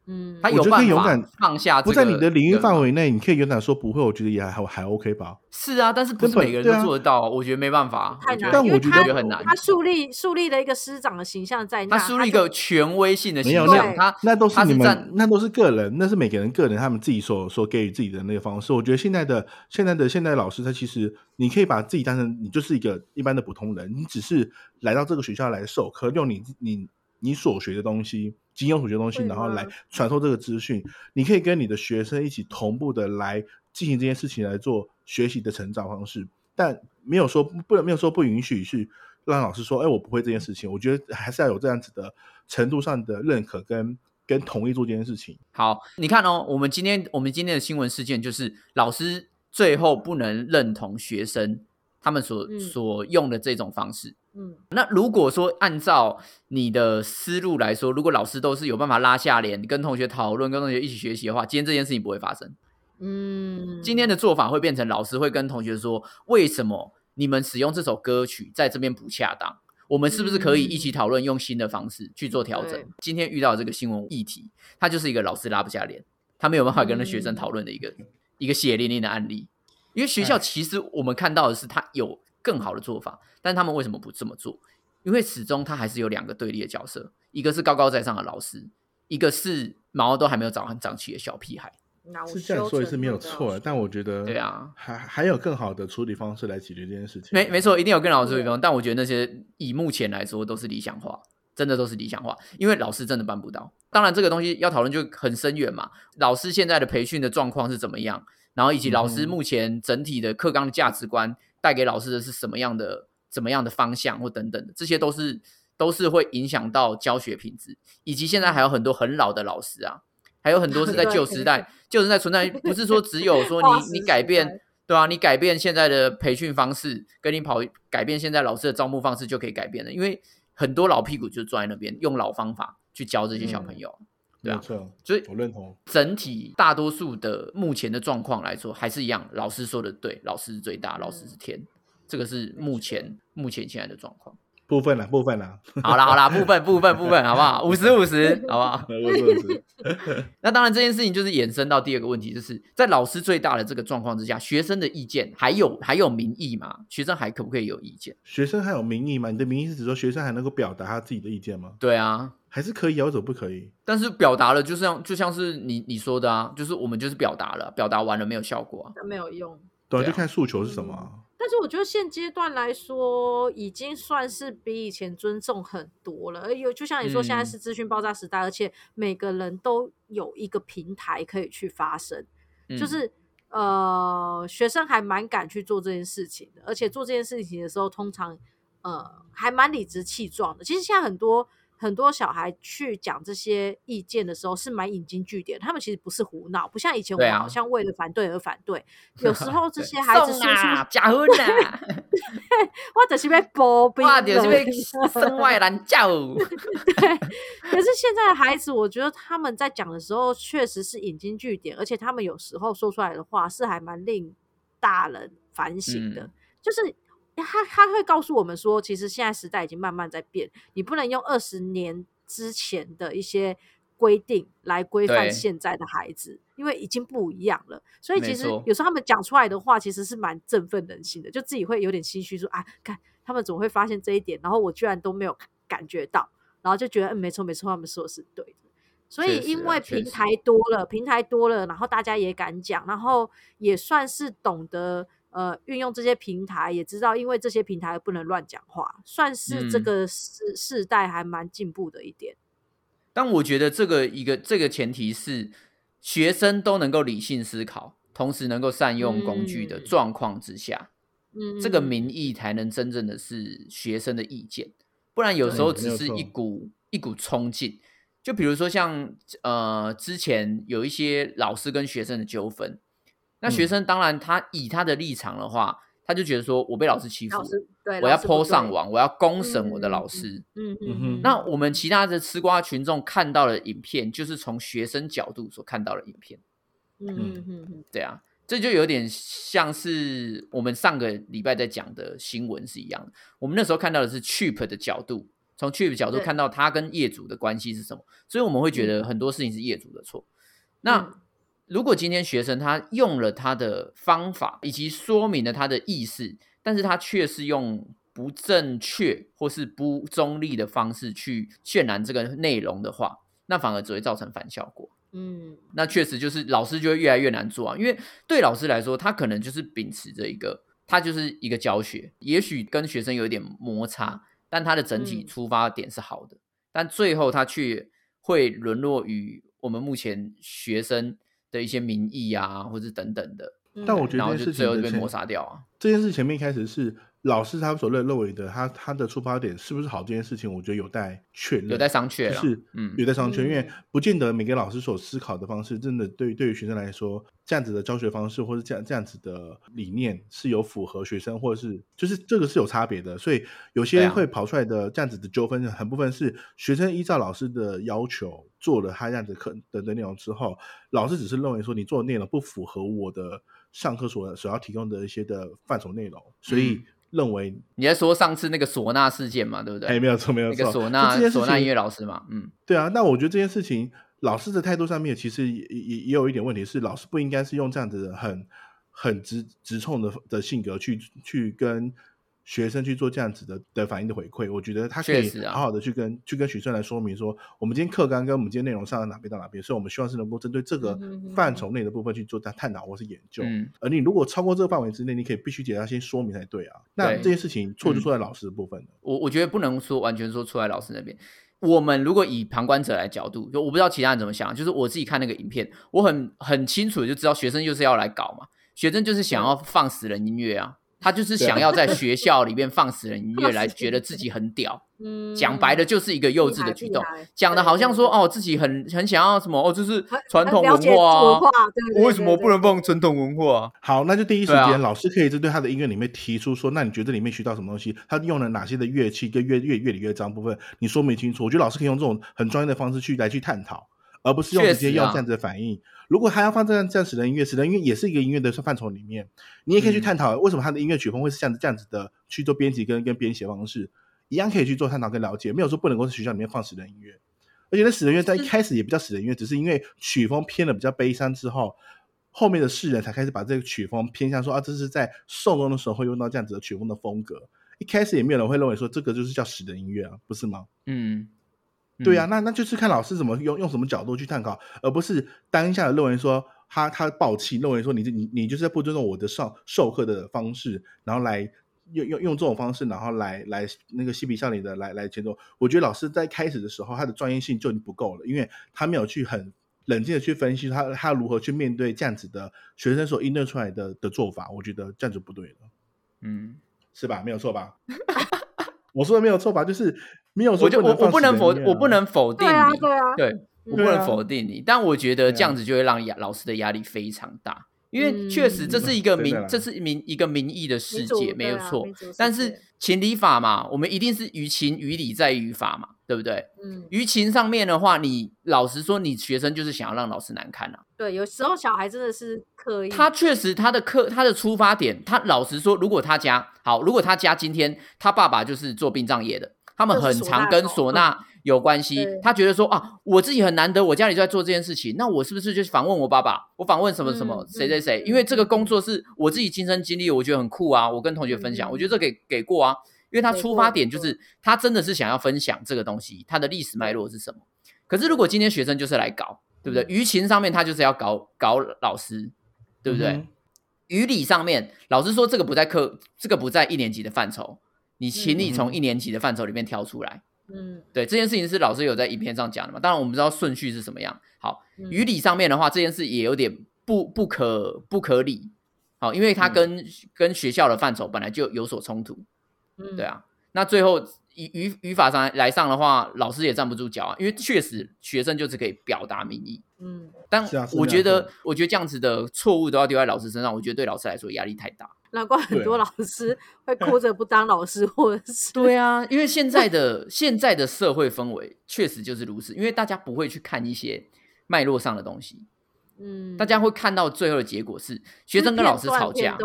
嗯，他我觉得可有办法以勇敢放下这不在你的领域范围内，你可以勇敢说不会，我觉得也还还 OK 吧。是啊，但是不是每个人都做得到啊？我觉得没办法，太难，但我觉得很难他树立树立了一个师长的形象在那，他树立一个权威性的形没有象，对他那都是你们，那都是个人，那是每个人个人他们自己所所给予自己的那个方式。我觉得现在的现在的现在的老师，他其实你可以把自己当成你就是一个一般的普通人，你只是来到这个学校来授课，用你你你所学的东西，仅有所学的东西，然后来传授这个资讯。你可以跟你的学生一起同步的来进行这件事情来做学习的成长方式，但没有说不能没有说不允许去让老师说，哎，我不会这件事情。我觉得还是要有这样子的程度上的认可跟跟同意做这件事情。好，你看哦，我们今天我们今天的新闻事件就是老师最后不能认同学生他们所、嗯所用的这种方式。嗯，那如果说按照你的思路来说，如果老师都是有办法拉下脸跟同学讨论、跟同学一起学习的话，今天这件事情不会发生。嗯，今天的做法会变成老师会跟同学说，为什么你们使用这首歌曲在这边不恰当？我们是不是可以一起讨论，用新的方式去做调整对？今天遇到这个新闻议题，它就是一个老师拉不下脸，他没有办法跟那学生讨论的一个、一个血淋淋的案例。因为学校哎其实我们看到的是，他有更好的做法，但他们为什么不这么做？因为始终他还是有两个对立的角色，一个是高高在上的老师，一个是毛都还没有长很长齐的小屁孩。恼是这样说也是没有错的，但我觉得对啊，还还有更好的处理方式来解决这件事情。没没错，一定有更好的处理方式，但我觉得那些以目前来说都是理想化，真的都是理想化，因为老师真的办不到。当然，这个东西要讨论就很深远嘛。老师现在的培训的状况是怎么样？然后以及老师目前整体的课纲的价值观带给老师的是什么样的、怎么样的方向或等等的，这些都是都是会影响到教学品质，以及现在还有很多很老的老师啊，还有很多是 在旧时代，旧时代存在，不是说只有说 你你改变。对啊，你改变现在的培训方式，跟你跑改变现在老师的招募方式就可以改变了，因为很多老屁股就坐在那边，用老方法去教这些小朋友。对啊没错，所以我认同。整体大多数的目前的状况来说，还是一样，老师说的对，老师是最大，老师是天，这个是目前目前现在的状况。部分啦，部分啦，好啦 好啦，部分部分部分，好不好？五十五十，好不好？五十五十，那当然，这件事情就是衍生到第二个问题，就是在老师最大的这个状况之下，学生的意见还有还有民意吗？学生还可不可以有意见？学生还有民意吗？你的民意是指说学生还能够表达他自己的意见吗？对啊，还是可以啊？为什么不可以？但是表达了，就像就像是你你说的啊，就是我们就是表达了，表达完了没有效果啊。但没有用。对啊，对啊就看诉求是什么啊。但是我觉得现阶段来说，已经算是比以前尊重很多了。而有就像你说，现在嗯是资讯爆炸时代，而且每个人都有一个平台可以去发声，嗯就是呃，学生还蛮敢去做这件事情的，而且做这件事情的时候，通常呃还蛮理直气壮的。其实现在很多很多小孩去讲这些意见的时候，是蛮引经据典，他们其实不是胡闹，不像以前我们好像为了反对而反对。有时候这些孩子送说出啊，假婚啊，或者是被包庇 哇，就是被的生外难教。可是现在的孩子，我觉得他们在讲的时候，确实是引经据典，而且他们有时候说出来的话是还蛮令大人反省的。嗯就是他他会告诉我们说，其实现在时代已经慢慢在变，你不能用二十年之前的一些规定来规范现在的孩子，因为已经不一样了。所以其实有时候他们讲出来的话，其实是蛮振奋人心的，就自己会有点心虚，说啊，看他们怎么会发现这一点，然后我居然都没有感觉到。然后就觉得嗯，没错没错，他们说的是对的。所以因为平台多了，平台多了，然后大家也敢讲，然后也算是懂得呃运用这些平台，也知道因为这些平台不能乱讲话，算是这嗯个世世代还蛮进步的一点。但我觉得这个一个这个前提是学生都能够理性思考，同时能够善用工具的嗯状况之下，嗯，这个嗯民意才能真正的是学生的意见，不然有时候只是一股一股冲劲。就比如说像呃之前有一些老师跟学生的纠纷，那学嗯生当然他以他的立场的话，他就觉得说我被老师欺负我要老师不 PO 上对，网，我要公审我的老师。嗯嗯嗯，那我们其他的吃瓜群众看到的影片，就是从学生角度所看到的影片。嗯嗯嗯嗯对啊，这就有点像是我们上个礼拜在讲的新闻是一样的。我们那时候看到的是 cheap 的角度从 cheap 角度看到他跟业主的关系是什么，所以我们会觉得很多事情是业主的错。那嗯如果今天学生他用了他的方法，以及说明了他的意思，但是他却是用不正确或是不中立的方式去渲染这个内容的话，那反而只会造成反效果。嗯那确实就是老师就会越来越难做啊，因为对老师来说，他可能就是秉持着一个，他就是一个教学，也许跟学生有一点摩擦，但他的整体嗯出发点是好的，但最后他却会沦落于我们目前学生的一些民意啊，或者等等的，嗯，但我觉得然后就这件事情最后被抹杀掉啊。这件事前面一开始是老师他所认认为的，他他的出发点是不是好这件事情，我觉得有待确认，有待商榷就是嗯。有待商榷，因为嗯。不见得每个老师所思考的方式，真的对于对于学生来说，这样子的教学方式或者这样这样子的理念是有符合学生，或者是就是这个是有差别的，所以有些会跑出来的这样子的纠纷，很部分是学生依照老师的要求做了他这样子课的的内容之后，老师只是认为说你做的内容不符合我的上课所所要提供的一些的范畴内容，所以嗯认为你在说上次那个唢呐事件嘛，对不对？哎没有错没有错，那个唢呐唢呐音乐老师嘛，嗯，对啊，那我觉得这件事情，老师的态度上面其实也也也有一点问题，是老师不应该是用这样子的很很直直冲的的性格去去跟学生去做这样子的的反应的回馈。我觉得他可以好好的去跟、去跟学生来说明说，我们今天课纲跟我们今天内容上到哪边到哪边，所以我们希望是能够针对这个范畴内的部分去做探探讨或是研究。嗯而你如果超过这个范围之内，你可以必须解答先说明才对啊。那对这件事情错就嗯错在老师的部分了。我我觉得不能说完全说出来老师那边。我们如果以旁观者来角度，就我不知道其他人怎么想，就是我自己看那个影片，我很很清楚的就知道学生就是要来搞嘛，学生就是想要放死人音乐啊，他就是想要在学校里面放死人 音乐来觉得自己很屌，嗯讲白了就是一个幼稚的举动讲的好像说哦自己很很想要什么哦，这是传统文化啊文化，对对我为什么对不能放传统文化啊？好，那就第一时间，老师可以针对他的音乐里面提出说，那你觉得里面学到什么东西？他用了哪些的乐器跟乐乐乐理乐章部分，你说明清楚。我觉得老师可以用这种很专业的方式去来去探讨，而不是用直接用这样子的反应。如果他要放这样这样子的音乐，使得音乐也是一个音乐的范畴里面，你也可以去嗯探讨为什么他的音乐曲风会是这样子这样子的去做编辑跟跟编写方式，一样可以去做探讨跟了解。没有说不能够在学校里面放死人音乐，而且那死人音乐在一开始也比较死人音乐，只是因为曲风偏的比较悲伤之后，后面的世人才开始把这个曲风偏向说啊，这是在受工的时候会用到这样子的曲风的风格。一开始也没有人会认为说这个就是叫死人音乐啊，不是吗？嗯，对啊，嗯，那那就是看老师怎么用用什么角度去探讨，而不是当下的认为说他他暴气，认为说你这你你就是在不尊重我的上授课的方式，然后来用用用这种方式，然后来来那个嬉皮笑脸的来来前奏。我觉得老师在开始的时候，他的专业性就已经不够了，因为他没有去很冷静的去分析他他如何去面对这样子的学生所应对出来的的做法，我觉得这样就不对了，嗯，是吧？没有错吧？我说的没有错吧？就是没有说我就我我不能否我不能否定对啊你，对啊对我不能否定你，但我觉得这样子就会让压老师的压力非常大，因为确实这嗯是一个民这是民一个民意的世界，没有错。但是情理法嘛，我们一定是于情于理在于法嘛，对不对？嗯，舆情上面的话，你老实说，你学生就是想要让老师难堪啊。对，有时候小孩真的是刻意，他确实他的课他的出发点，他老实说，如果他家好，如果他家今天他爸爸就是做殡葬业的，他们很常跟唢呐有关系对。他觉得说啊，我自己很难得，我家里就在做这件事情，那我是不是就访问我爸爸？我访问什么什么嗯谁谁谁？嗯因为这个工作是我自己亲身经历，我觉得很酷啊，我跟同学分享，嗯我觉得这给给过啊，因为他出发点就是他真的是想要分享这个东西，他的历史脉络是什么。可是如果今天学生就是来搞，对不对？嗯舆情上面他就是要搞搞老师，对不对？语理上面，老师说这个不在课，这个不在一年级的范畴，你请你从嗯一年级的范畴里面挑出来。嗯，对这件事情是老师有在影片上讲的嘛？当然我们知道顺序是什么样。好，嗯语理上面的话，这件事也有点不不可不可理。好，因为它嗯跟、跟学校的范畴本来就有所冲突。嗯，对，啊，那最后语语语法上来上的话，老师也站不住脚啊，因为确实学生就是可以表达民意。嗯，但我觉得这样子，我觉得这样子的错误都要丢在老师身上，我觉得对老师来说压力太大。难怪很多老师会哭着不当老师，或者是对啊，因为现在的现在的社会氛围确实就是如此，因为大家不会去看一些脉络上的东西，嗯，大家会看到最后的结果是学生跟老师吵架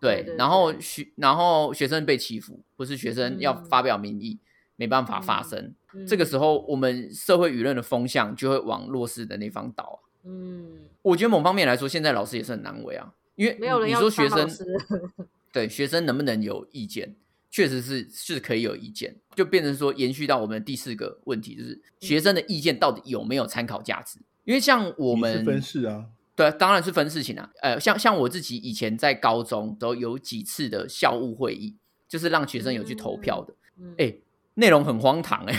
对，对，然后对学然后学生被欺负，或是学生要嗯发表民意，没办法发声。嗯这个时候，我们社会舆论的风向就会往弱势的那方倒啊。嗯，我觉得某方面来说，现在老师也是很难为啊，因为没有人你说学生 对学生能不能有意见，确实是是可以有意见，就变成说延续到我们第四个问题，就是学生的意见到底有没有参考价值？因为像我们分式啊，对，当然是分事情啊。呃，像像我自己以前在高中都有几次的校务会议，就是让学生有去投票的。嗯哎、内容很荒唐哎、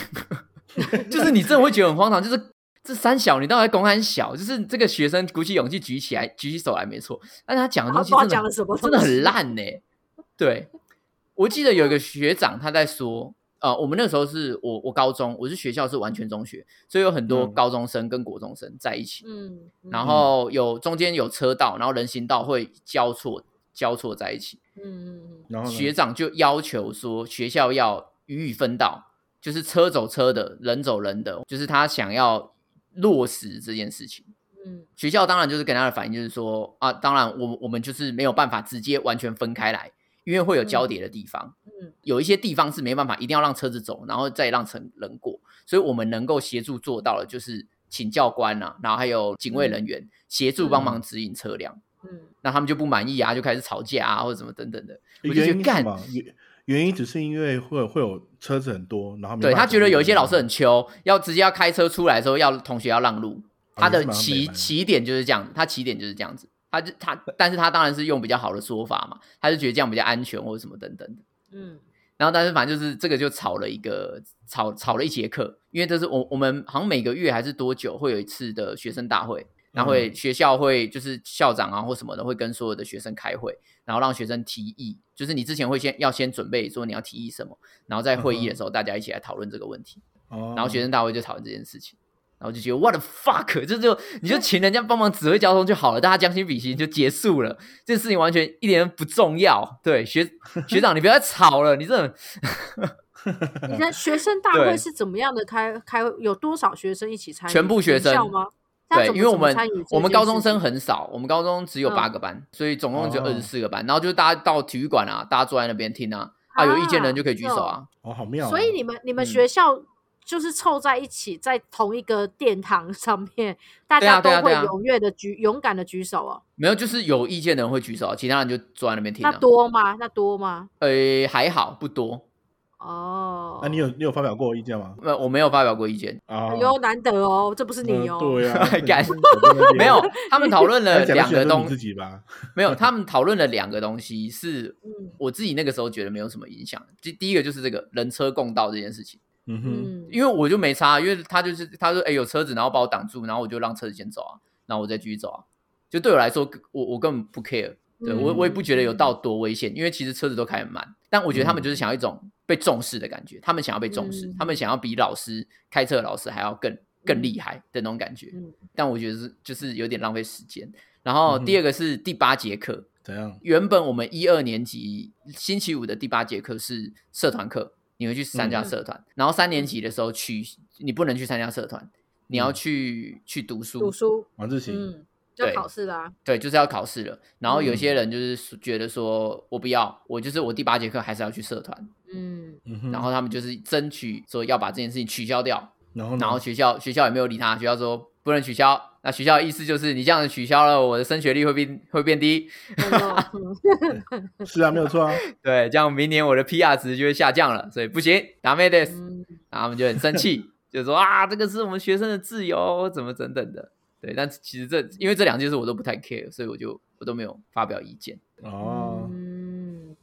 就是你真的会觉得很荒唐，就是这三小你到底在公安小，就是这个学生鼓起勇气举起来举起手来没错，但是他讲的东西真的讲了什么真的很烂呢、对，我记得有一个学长他在说，呃，我们那时候是我我高中，我是学校是完全中学，所以有很多嗯高中生跟国中生在一起，嗯，嗯然后有中间有车道，然后人行道会交错交错在一起。嗯嗯嗯然后学长就要求说，学校要予以分道，就是车走车的，人走人的，就是他想要落实这件事情。嗯学校当然就是跟他的反应就是说啊，当然我我们就是没有办法直接完全分开来，因为会有交叠的地方。嗯有一些地方是没办法，一定要让车子走，然后再让成人过。所以我们能够协助做到的，就是请教官啊，然后还有警卫人员协助帮忙指引车辆。嗯那他们就不满意啊，就开始吵架啊，或者什么等等的。我就觉原得干？原原因只是因为会有会有车子很多，然后没对他觉得有一些老师很很秋，要直接要开车出来的时候，要同学要让路。他的起班起点就是这样，他起点就是这样子。他就他，但是他当然是用比较好的说法嘛，他就觉得这样比较安全或者什么等等的。嗯然后但是反正就是这个就吵了一个吵吵了一节课，因为这是我我们好像每个月还是多久会有一次的学生大会，然后会、学校会就是校长啊或什么的会跟所有的学生开会，然后让学生提议，就是你之前会先要先准备说你要提议什么，然后在会议的时候大家一起来讨论这个问题，哦然后学生大会就讨论这件事情。然后就觉得 what the fuck，这 就你就请人家帮忙指挥交通就好了，大家将心比心就结束了，这事情完全一点都不重要。对学 学长，你不要再吵了，你这种 你的学生大对会是怎么样的开开会？有多少学生一起参与？全部学生校吗？对，因为我们我们高中生很少，我们高中只有八嗯个班，所以总共只有二十四个班。然后就大家到体育馆啊，大家坐在那边听啊，啊有意见的人就可以举手啊。哦，好妙哦。所以你们你们嗯学校就是凑在一起，在同一个殿堂上面，大家都会踊跃的举勇敢的举手哦。没有，就是有意见的人会举手，其他人就坐在那边听那啊。多吗？那多吗？呃，还好，不多。哦，那你有你有发表过意见吗？呃，我没有发表过意见，啊，有难得哦，这不是你嗯哦。对啊，没有，他们讨论了两个东西自己吧。没有，他们讨论了两个东西，是嗯我自己那个时候觉得没有什么影响。第第一个就是这个人车共道这件事情，嗯哼，嗯，因为我就没差，因为他就是他说哎、有车子，然后把我挡住，然后我就让车子先走啊，然后我再继续走啊。就对我来说，我我根本不 care，对我我也不觉得有到多危险，因为其实车子都开很慢。但我觉得他们就是想要一种被重视的感觉，他们想要被重视，嗯他们想要比老师开车的老师还要更更厉害的那种感觉。嗯但我觉得是就是有点浪费时间。然后第二个是第八节课，怎样？原本我们一二年级星期五的第八节课是社团课，你会去参加嗯社团。然后三年级的时候去，你不能去参加社团，你要嗯去、去读书。读书，晚自习。嗯，要考试啦。对，就是要考试了。然后有嗯些人就是觉得说，我不要，我就是我第八节课还是要去社团。嗯然后他们就是争取说要把这件事情取消掉。然后然后学校学校也没有理他，学校说不能取消。那学校的意思就是你这样子取消了，我的升学率会变会变低。嗯是啊，没有错啊。对，这样明年我的 PR 值就会下降了，所以不行，打 m e d e s 嗯然后他们就很生气，就说啊，这个是我们学生的自由，怎么等等的。对，但其实这因为这两件事我都不太 care，所以我就我都没有发表意见。哦，嗯，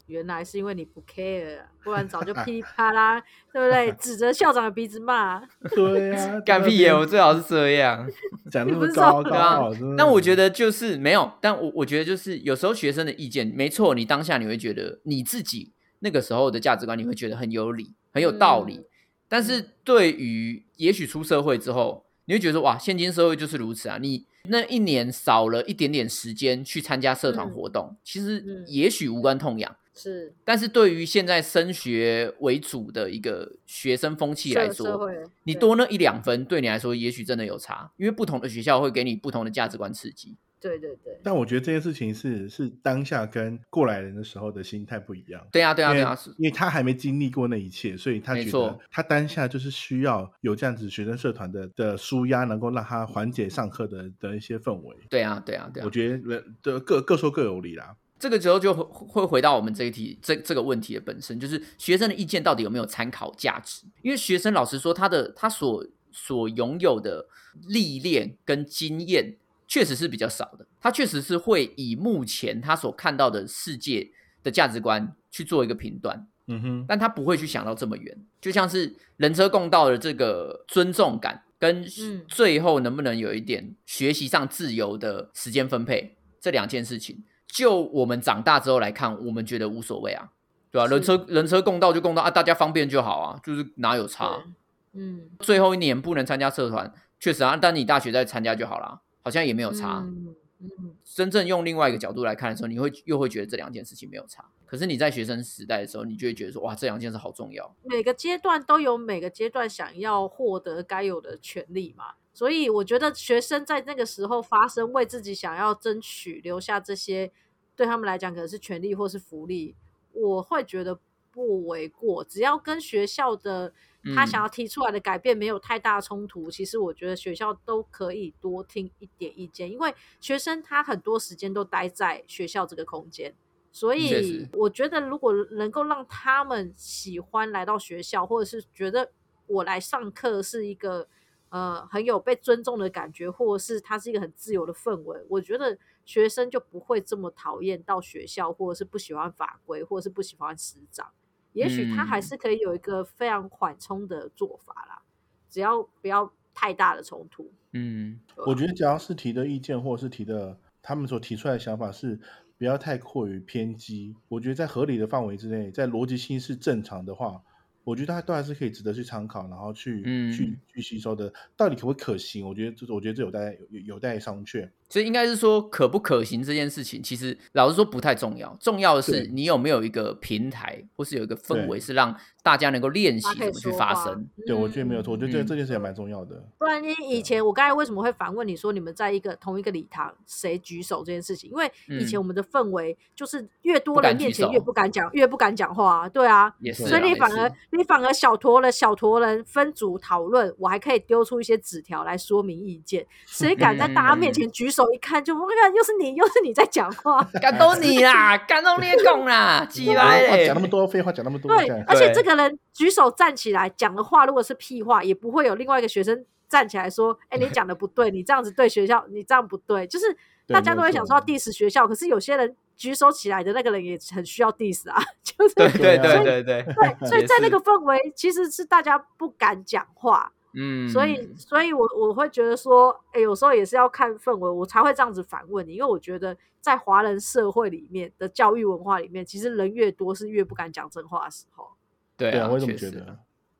原来是因为你不 care，啊不然早就噼里啪啦，对不对？指着校长的鼻子骂。对啊，干屁耶！我最好是这样。讲那么高高真的但我觉得就是没有，但我我觉得就是有时候学生的意见，没错，你当下你会觉得你自己那个时候的价值观，你会觉得很有理，很有道理。嗯但是对于也许出社会之后，你会觉得哇，现今社会就是如此啊！你那一年少了一点点时间去参加社团嗯活动，其实嗯也许无关痛痒。是但是对于现在升学为主的一个学生风气来说，你多那一两分，对你来说也许真的有差，因为不同的学校会给你不同的价值观刺激。对对对，但我觉得这件事情是是当下跟过来人的时候的心态不一样。对啊，对啊，因为对啊，是因为他还没经历过那一切，所以他觉得他当下就是需要有这样子学生社团的的舒压，能够让他缓解上课的的一些氛围。对啊，对啊，对啊我。觉得人的各各说各有理啦。这个时候就会会回到我们这一题这这个问题的本身，就是学生的意见到底有没有参考价值？因为学生老实说，他的他所所拥有的历练跟经验确实是比较少的，他确实是会以目前他所看到的世界的价值观去做一个评断，嗯哼，但他不会去想到这么远，就像是人车共道的这个尊重感，跟嗯。最后能不能有一点学习上自由的时间分配这两件事情，就我们长大之后来看，我们觉得无所谓啊，对吧、是人车人车共道就共道啊，大家方便就好啊，就是哪有差？嗯，最后一年不能参加社团，确实啊，但你大学再参加就好啦，好像也没有差。嗯嗯，真正用另外一个角度来看的时候，你会又会觉得这两件事情没有差。可是你在学生时代的时候，你就会觉得说，哇，这两件事好重要。每个阶段都有每个阶段想要获得该有的权利嘛，所以我觉得学生在那个时候发声，为自己想要争取留下这些对他们来讲可能是权利或是福利，我会觉得不为过。只要跟学校的他嗯想要提出来的改变没有太大冲突，其实我觉得学校都可以多听一点意见，因为学生他很多时间都待在学校这个空间。所以我觉得，如果能够让他们喜欢来到学校，或者是觉得我来上课是一个呃很有被尊重的感觉，或者是它是一个很自由的氛围，我觉得学生就不会这么讨厌到学校，或者是不喜欢法规，或者是不喜欢师长。也许他还嗯是可以有一个非常缓冲的做法啦，只要不要太大的冲突。嗯，我觉得只要是提的意见或者是提的他们所提出来的想法是不要太过于偏激，我觉得在合理的范围之内，在逻辑性是正常的话，我觉得它都还是可以值得去参考，然后去、嗯去去吸收的。到底可不可行？我觉得这我觉得这有待有有待商榷。所以应该是说可不可行这件事情，其实老实说不太重要，重要的是你有没有一个平台，或是有一个氛围，是让大家能够练习怎么去发声。对，我觉得没有错，我觉得这嗯这件事也蛮重要的。不然你以前我刚才为什么会反问你说你们在一个同一个礼堂谁举手这件事情？因为以前嗯我们的氛围就是越多人面前越不敢讲，越不敢讲话、啊，对啊。也是啊，所以你反而你反而小坨了小坨人分组讨论，我还可以丢出一些纸条来说明意见。谁敢在大家面前举手？一看就我看又是你，又是你在讲话。感动你啦，感动你讲啦，起来嘞。讲那么多废话，讲那么多，对，而且这个人举手站起来讲的话，如果是屁话，也不会有另外一个学生站起来说：“哎，你讲的不对，你这样子对学校，你这样不对。”就是大家都会想说要 diss 学校，可是有些人举手起来的那个人也很需要 diss 啊，就是对对对对对，所以在那个氛围其实是大家不敢讲话，嗯，所以，所以我我会觉得说，哎，有时候也是要看氛围，我才会这样子反问你，因为我觉得在华人社会里面的教育文化里面，其实人越多是越不敢讲真话的时候。对啊，我也这么觉得。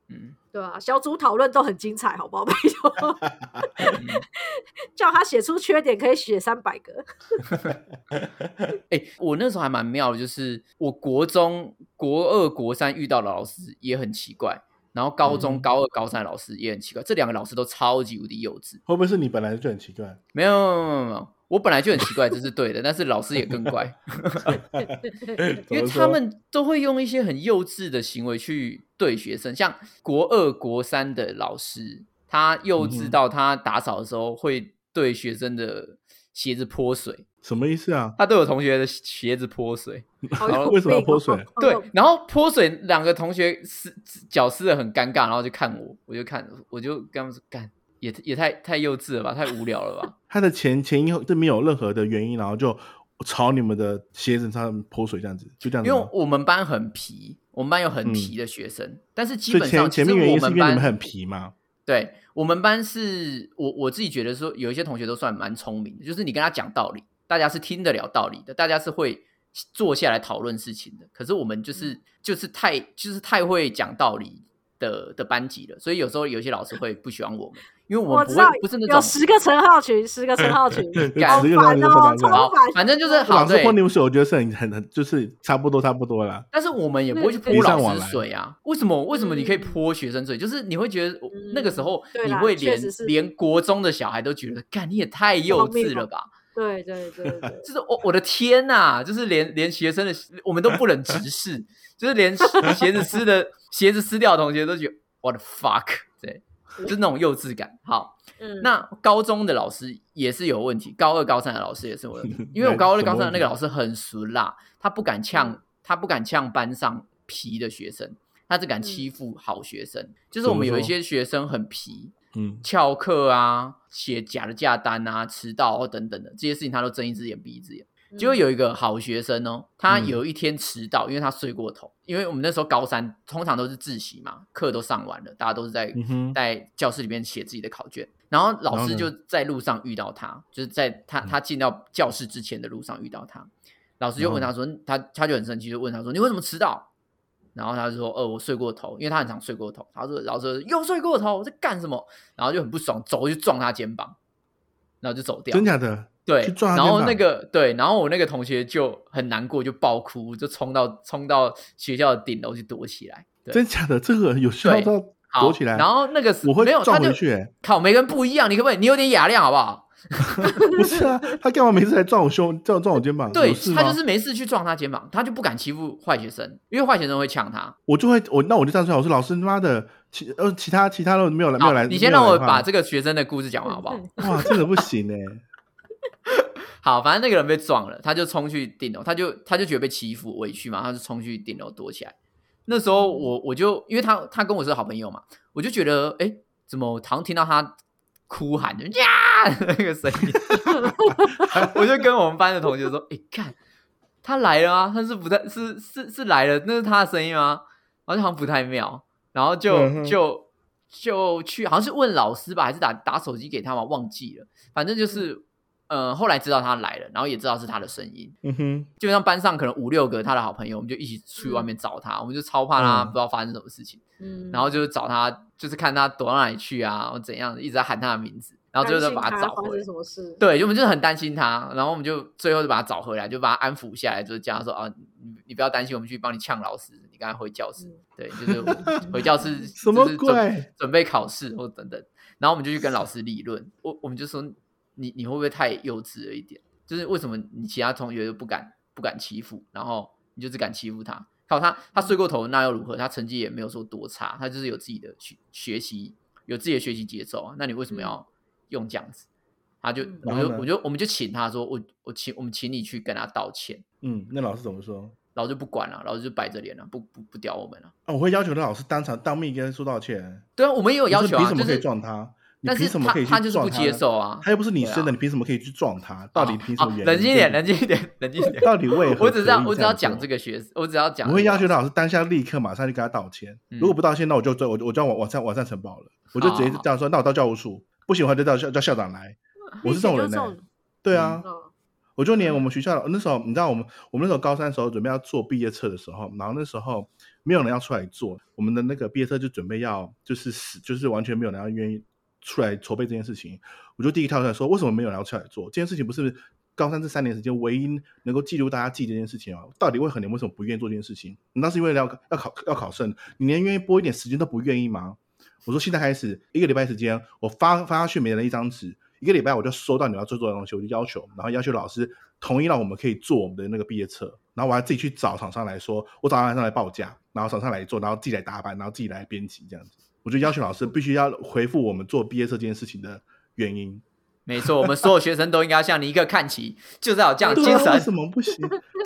嗯，对啊，小组讨论都很精彩，好不好？拜托，叫他写出缺点可以写三百个。哎、我那时候还蛮妙的，就是我国中国二、国三遇到的老师也很奇怪，然后高中嗯高二、高三的老师也很奇怪，这两个老师都超级无敌幼稚。会不会是你本来就很奇怪？没有没有没有，我本来就很奇怪，这是对的，但是老师也更怪，因为他们都会用一些很幼稚的行为去对学生，像国二、国三的老师，他幼稚到他打扫的时候会对学生的鞋子泼水，什么意思啊？他对我同学的鞋子泼水。好然后为什么要泼水？对，然后泼水，两个同学湿脚湿的很尴尬，然后就看我，我就看，我就跟他们说，干，也也太太幼稚了吧，太无聊了吧。他的前前因后都没有任何的原因，然后就朝你们的鞋子上泼水，这样子，就这样子因为。我们班很皮，我们班有很皮的学生，但是基本上前前面原因是因为我们班你们很皮嘛？对我们班是我我自己觉得说，有一些同学都算蛮聪明的，就是你跟他讲道理，大家是听得了道理的，大家是会坐下来讨论事情的。可是我们就是、就是太就是太会讲道理的的班级了，所以有时候有些老师会不喜欢我们，因为我们不我知道会不是那有种十个陈浩群，十个陈浩群，干好十个烦哦，陈浩群好超烦。，反正就是好老师泼你们水，我觉得是很很很就是差不多差不多啦。但是我们也不会去泼老师水啊？为什么？为什么你可以嗯泼学生水？就是你会觉得那个时候你会连连国中的小孩都觉得，干你也太幼稚了吧？对对对对，就是我我的天呐，就是连连学生的我们都不忍直视，就是连鞋子撕的鞋子撕掉的同学都觉得我的 fuck，对，就是那种幼稚感。好，嗯，那高中的老师也是有问题，高二高三的老师也是有问题，因为我高二高三的那个老师很俗辣，他不敢呛，他不敢呛班上皮的学生，他只敢欺负好学生，就是我们有一些学生很皮。嗯，翘课啊，写假的假单啊，迟到等等的这些事情，他都睁一只眼闭一只眼。嗯结果有一个好学生哦，他有一天迟到，因为他睡过头。因为我们那时候高三通常都是自习嘛，课都上完了，大家都是在嗯在教室里面写自己的考卷。然后老师就在路上遇到他，就是在他他进到教室之前的路上遇到他。老师就问他说，他他就很生气，就问他说：“你为什么迟到？”然后他就说：“呃，我睡过头，因为他很常睡过头。”他说：“老师说又睡过头，在干什么？”然后就很不爽，走过去撞他肩膀，然后就走掉。真假的？对去，撞他然后那个对，然后我那个同学就很难过，就爆哭，就冲到冲到学校的顶楼去躲起来。对，真假的？这个有需要到躲起来？然后那个我会没有，撞回去、欸。靠，每个人不一样，你可不可以？你有点雅量好不好？不是啊，他干嘛每次来撞我胸，撞撞我肩膀？对他就是没事去撞他肩膀，他就不敢欺负坏学生，因为坏学生会呛他。我就会我那我就站出来，我说老师他妈的，其呃其他其他的没有来 没有来，你先让我把这个学生的故事讲完好不好？哇，这个不行哎、好，反正那个人被撞了，他就冲去顶楼，他就他就觉得被欺负委屈嘛，他就冲去顶楼躲起来。那时候我我就因为他他跟我是好朋友嘛，我就觉得哎，诶怎么好像听到他哭喊就呀！那个声音，我就跟我们班的同学说，哎，看他来了啊，他是不太是是是来了，那是他的声音吗？好像好像不太妙，然后就、嗯就就去好像是问老师吧，还是打打手机给他嘛，忘记了，反正就是。呃，后来知道他来了，然后也知道是他的声音，嗯哼，基本上班上可能五六个他的好朋友，我们就一起去外面找他，我们就超怕他嗯。不知道发生什么事情，嗯，然后就是找他，就是看他躲到哪里去啊，或怎样，一直在喊他的名字，然后最后就把他找回来。什么事？对，就我们就是很担心他，然后我们就最后就把他找回来，就把他安抚下来，就是叫他说啊，你你不要担心，我们去帮你呛老师，你赶快回教室。嗯对，就是 回教室，什么就是准鬼准备考试或等等，然后我们就去跟老师理论，我我们就说你你会不会太幼稚了一点？就是为什么你其他同学都不敢不敢欺负，然后你就只敢欺负他？靠他他睡过头那又如何？他成绩也没有说多差，他就是有自己的学学习，有自己的学习节奏啊。那你为什么要用这样子？他就嗯我就我就我们就请他说，我我请我们请你去跟他道歉，嗯，那老师怎么说？老师就不管了，老师就摆着脸了，不不不屌我们了。啊，我会要求那老师当场当面跟他说道歉。对啊，我们也有要求啊，你凭什么可以就是撞他？你但是他凭什么可以去他就是不撞他接受啊他又不是你生的，你凭什么可以去撞他？到底凭什么原因？冷静一点，冷静一点，冷静一点。到底为何？我只知道我只要讲这个学，我只要讲。我会要求老师当下立刻马上就跟他道歉。嗯如果不道歉，那我就我我就要往往上往上呈报了。我就直接这样说，那我到教务处，不行的话就叫叫叫校长来。我是这种人呢、呢。对啊，嗯我就连我们学校那时候，你知道我们我们那时候高三的时候准备要做毕业册的时候，然后那时候没有人要出来做，我们的那个毕业册就准备要就是死，就是完全没有人要愿意出来筹备这件事情。我就第一跳出来说，为什么没有人要出来做这件事情？不是高三这三年时间唯一能够记录大家记这件事情啊？到底为何你为什么不愿意做这件事情？难道是因为要要考要考试，你连愿意拨一点时间都不愿意吗？我说现在开始一个礼拜时间，我发发下去每人一张纸，一个礼拜我就收到你要做做的东西，我就要求，然后要求老师同意让我们可以做我们的那个毕业册，然后我还自己去找厂商来说，我找厂商来报价，然后厂商来做，然后自己来打版，然后自己来编辑这样子。我就要求老师必须要回复我们做毕业册这件事情的原因。没错，我们所有学生都应该向你一个看齐，就是要这样的精神啊，为。什么不行？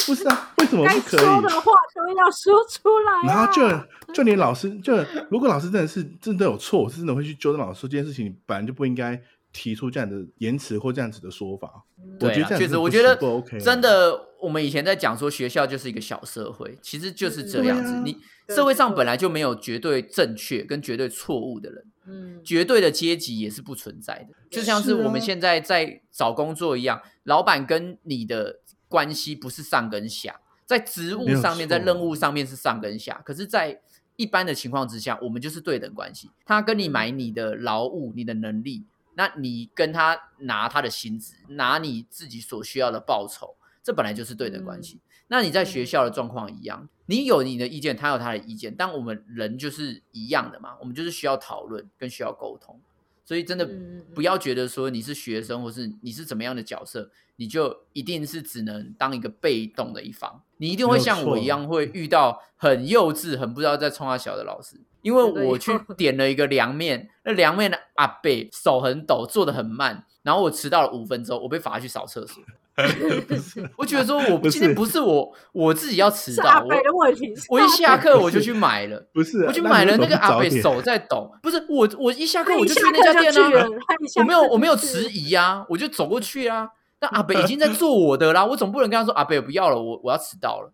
不是啊，为什么不可以？说的话都要说出来、啊。然后就就连老师，就如果老师真的是真的有错，我是真的会去纠正老师说这件事情，你本来就不应该提出这样的言辞或这样子的说法。我对啊，确实，觉得这样子不我觉得不 OK 啊真的，我们以前在讲说学校就是一个小社会，其实就是这样子。啊你社会上本来就没有绝对正确跟绝对错误的人，嗯，绝对的阶级也是不存在的。就像是我们现在在找工作一样，老板跟你的关系不是上跟下，在职务上面，在任务上面是上跟下，可是，在一般的情况之下，我们就是对等关系。他跟你买你的劳务、你的能力，那你跟他拿他的薪资，拿你自己所需要的报酬，这本来就是对等关系。那你在学校的状况一样，你有你的意见，他有他的意见，但我们人就是一样的嘛，我们就是需要讨论跟需要沟通。所以真的不要觉得说你是学生，或是你是怎么样的角色，你就一定是只能当一个被动的一方。你一定会像我一样，会遇到很幼稚、很不知道在冲他小的老师。因为我去点了一个凉面，那凉面的阿贝手很抖，做的很慢，然后我迟到了五分钟，我被罚去扫厕所。我觉得说我今天不是我我自己要迟到，我是阿北的问题。是我一下北课我就去买了，不是，我去买了那个阿北北手在抖，不是我我一下课我就去那家店了，我没有我没有去迟疑啊，我就走过去啊。那阿北已经在 做我的啦，我总不能跟他说阿北不要了，我我要迟到了，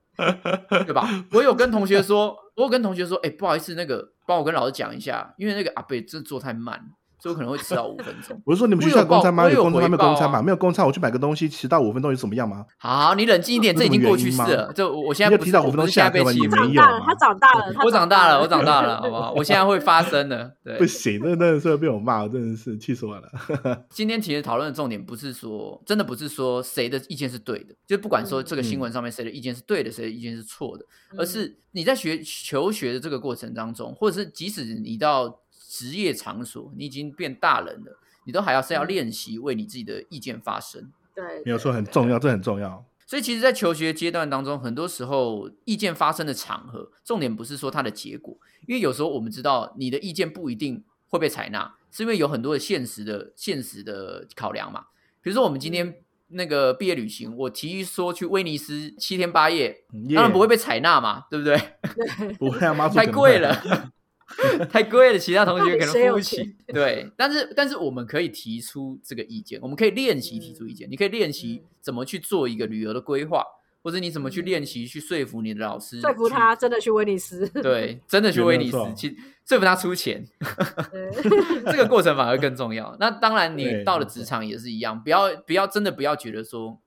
对吧？我有跟同学说，我有跟同学说，哎、不好意思，那个帮我跟老师讲一下，因为那个阿北真的做太慢，所以我可能会迟到五分钟。我是说你们学我有校公餐吗？有有公餐吗？没公餐嘛？啊没有公餐，我去买个东西迟到五分钟有怎么样吗？好，你冷静一点，这已经过去式了。这我我现在不是你要提早五分钟下课吗也被欺负没有长大了，他长大了，我长大了，我长大了，好不好？我现在会发声了。对不，行，那那的是会被我骂，真的是气死我了。今天其实讨论的重点不是说，真的不是说谁的意见是对的，就不管说这个新闻上面谁的意见是对的，谁的意见是错的，而是你在学求学的这个过程当中，或者是即使你到职业场所，你已经变大人了，你都还要是要练习为你自己的意见发声。对，没有错，很重要，这很重要。所以，其实，在求学阶段当中，很多时候意见发生的场合，重点不是说它的结果，因为有时候我们知道你的意见不一定会被采纳，是因为有很多的现实的现实的考量嘛。比如说，我们今天那个毕业旅行，我提议说去威尼斯七天八夜，当然不会被采纳嘛，对不对？不会啊，妈祖太贵了，太贵了，其他同学可能付不起。对，但是但是我们可以提出这个意见，我们可以练习提出意见。你可以练习嗯怎么去做一个旅游的规划，或者你怎么去练习去说服你的老师，说服他真的去威尼斯。对，真的去威尼斯去说服他出钱，这个过程反而更重要。那当然，你到了职场也是一样，不要不要真的不要觉得说。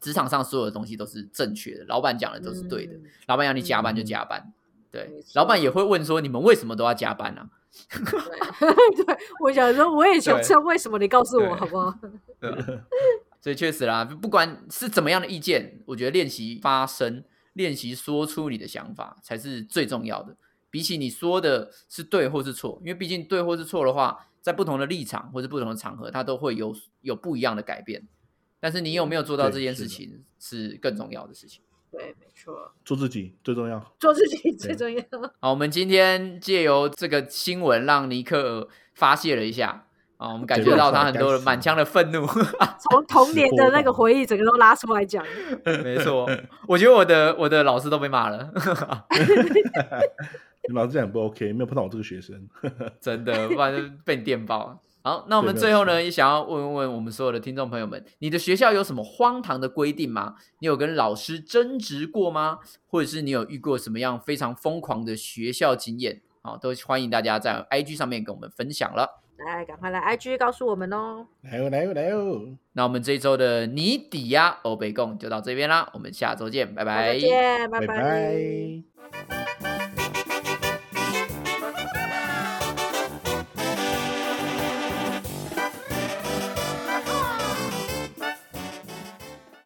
职场上所有的东西都是正确的，老板讲的都是对的。嗯老板要你加班就嗯加班，对老板也会问说你们为什么都要加班啊？对，对我想说，我也想知道为什么，你告诉我好不好？所以确实啦，不管是怎么样的意见，我觉得练习发声，练习说出你的想法才是最重要的。比起你说的是对或是错，因为毕竟对或是错的话，在不同的立场或是不同的场合，它都会有有不一样的改变。但是你有没有做到这件事情，是更重要的事情。对，没错，做自己最重要。做自己最重要。好，我们今天借由这个新闻，让尼克发泄了一下啊，我们感觉到他很多的满腔的愤怒。从 童年的那个回忆，整个都拉出来讲。没错，我觉得我的我的老师都被骂了，你老师这样不 OK，没有碰到我这个学生。真的，不然就被你电爆。好，那我们最后呢，也想要问问我们所有的听众朋友们，你的学校有什么荒唐的规定吗？你有跟老师争执过吗？或者是你有遇过什么样非常疯狂的学校经验？好，都欢迎大家在 IG 上面跟我们分享了。来，赶快来 IG 告诉我们哦。来哦，来哦，来哦！那我们这一周的你抵押欧北贡就到这边啦，我们下周见，拜拜。再见，拜拜拜。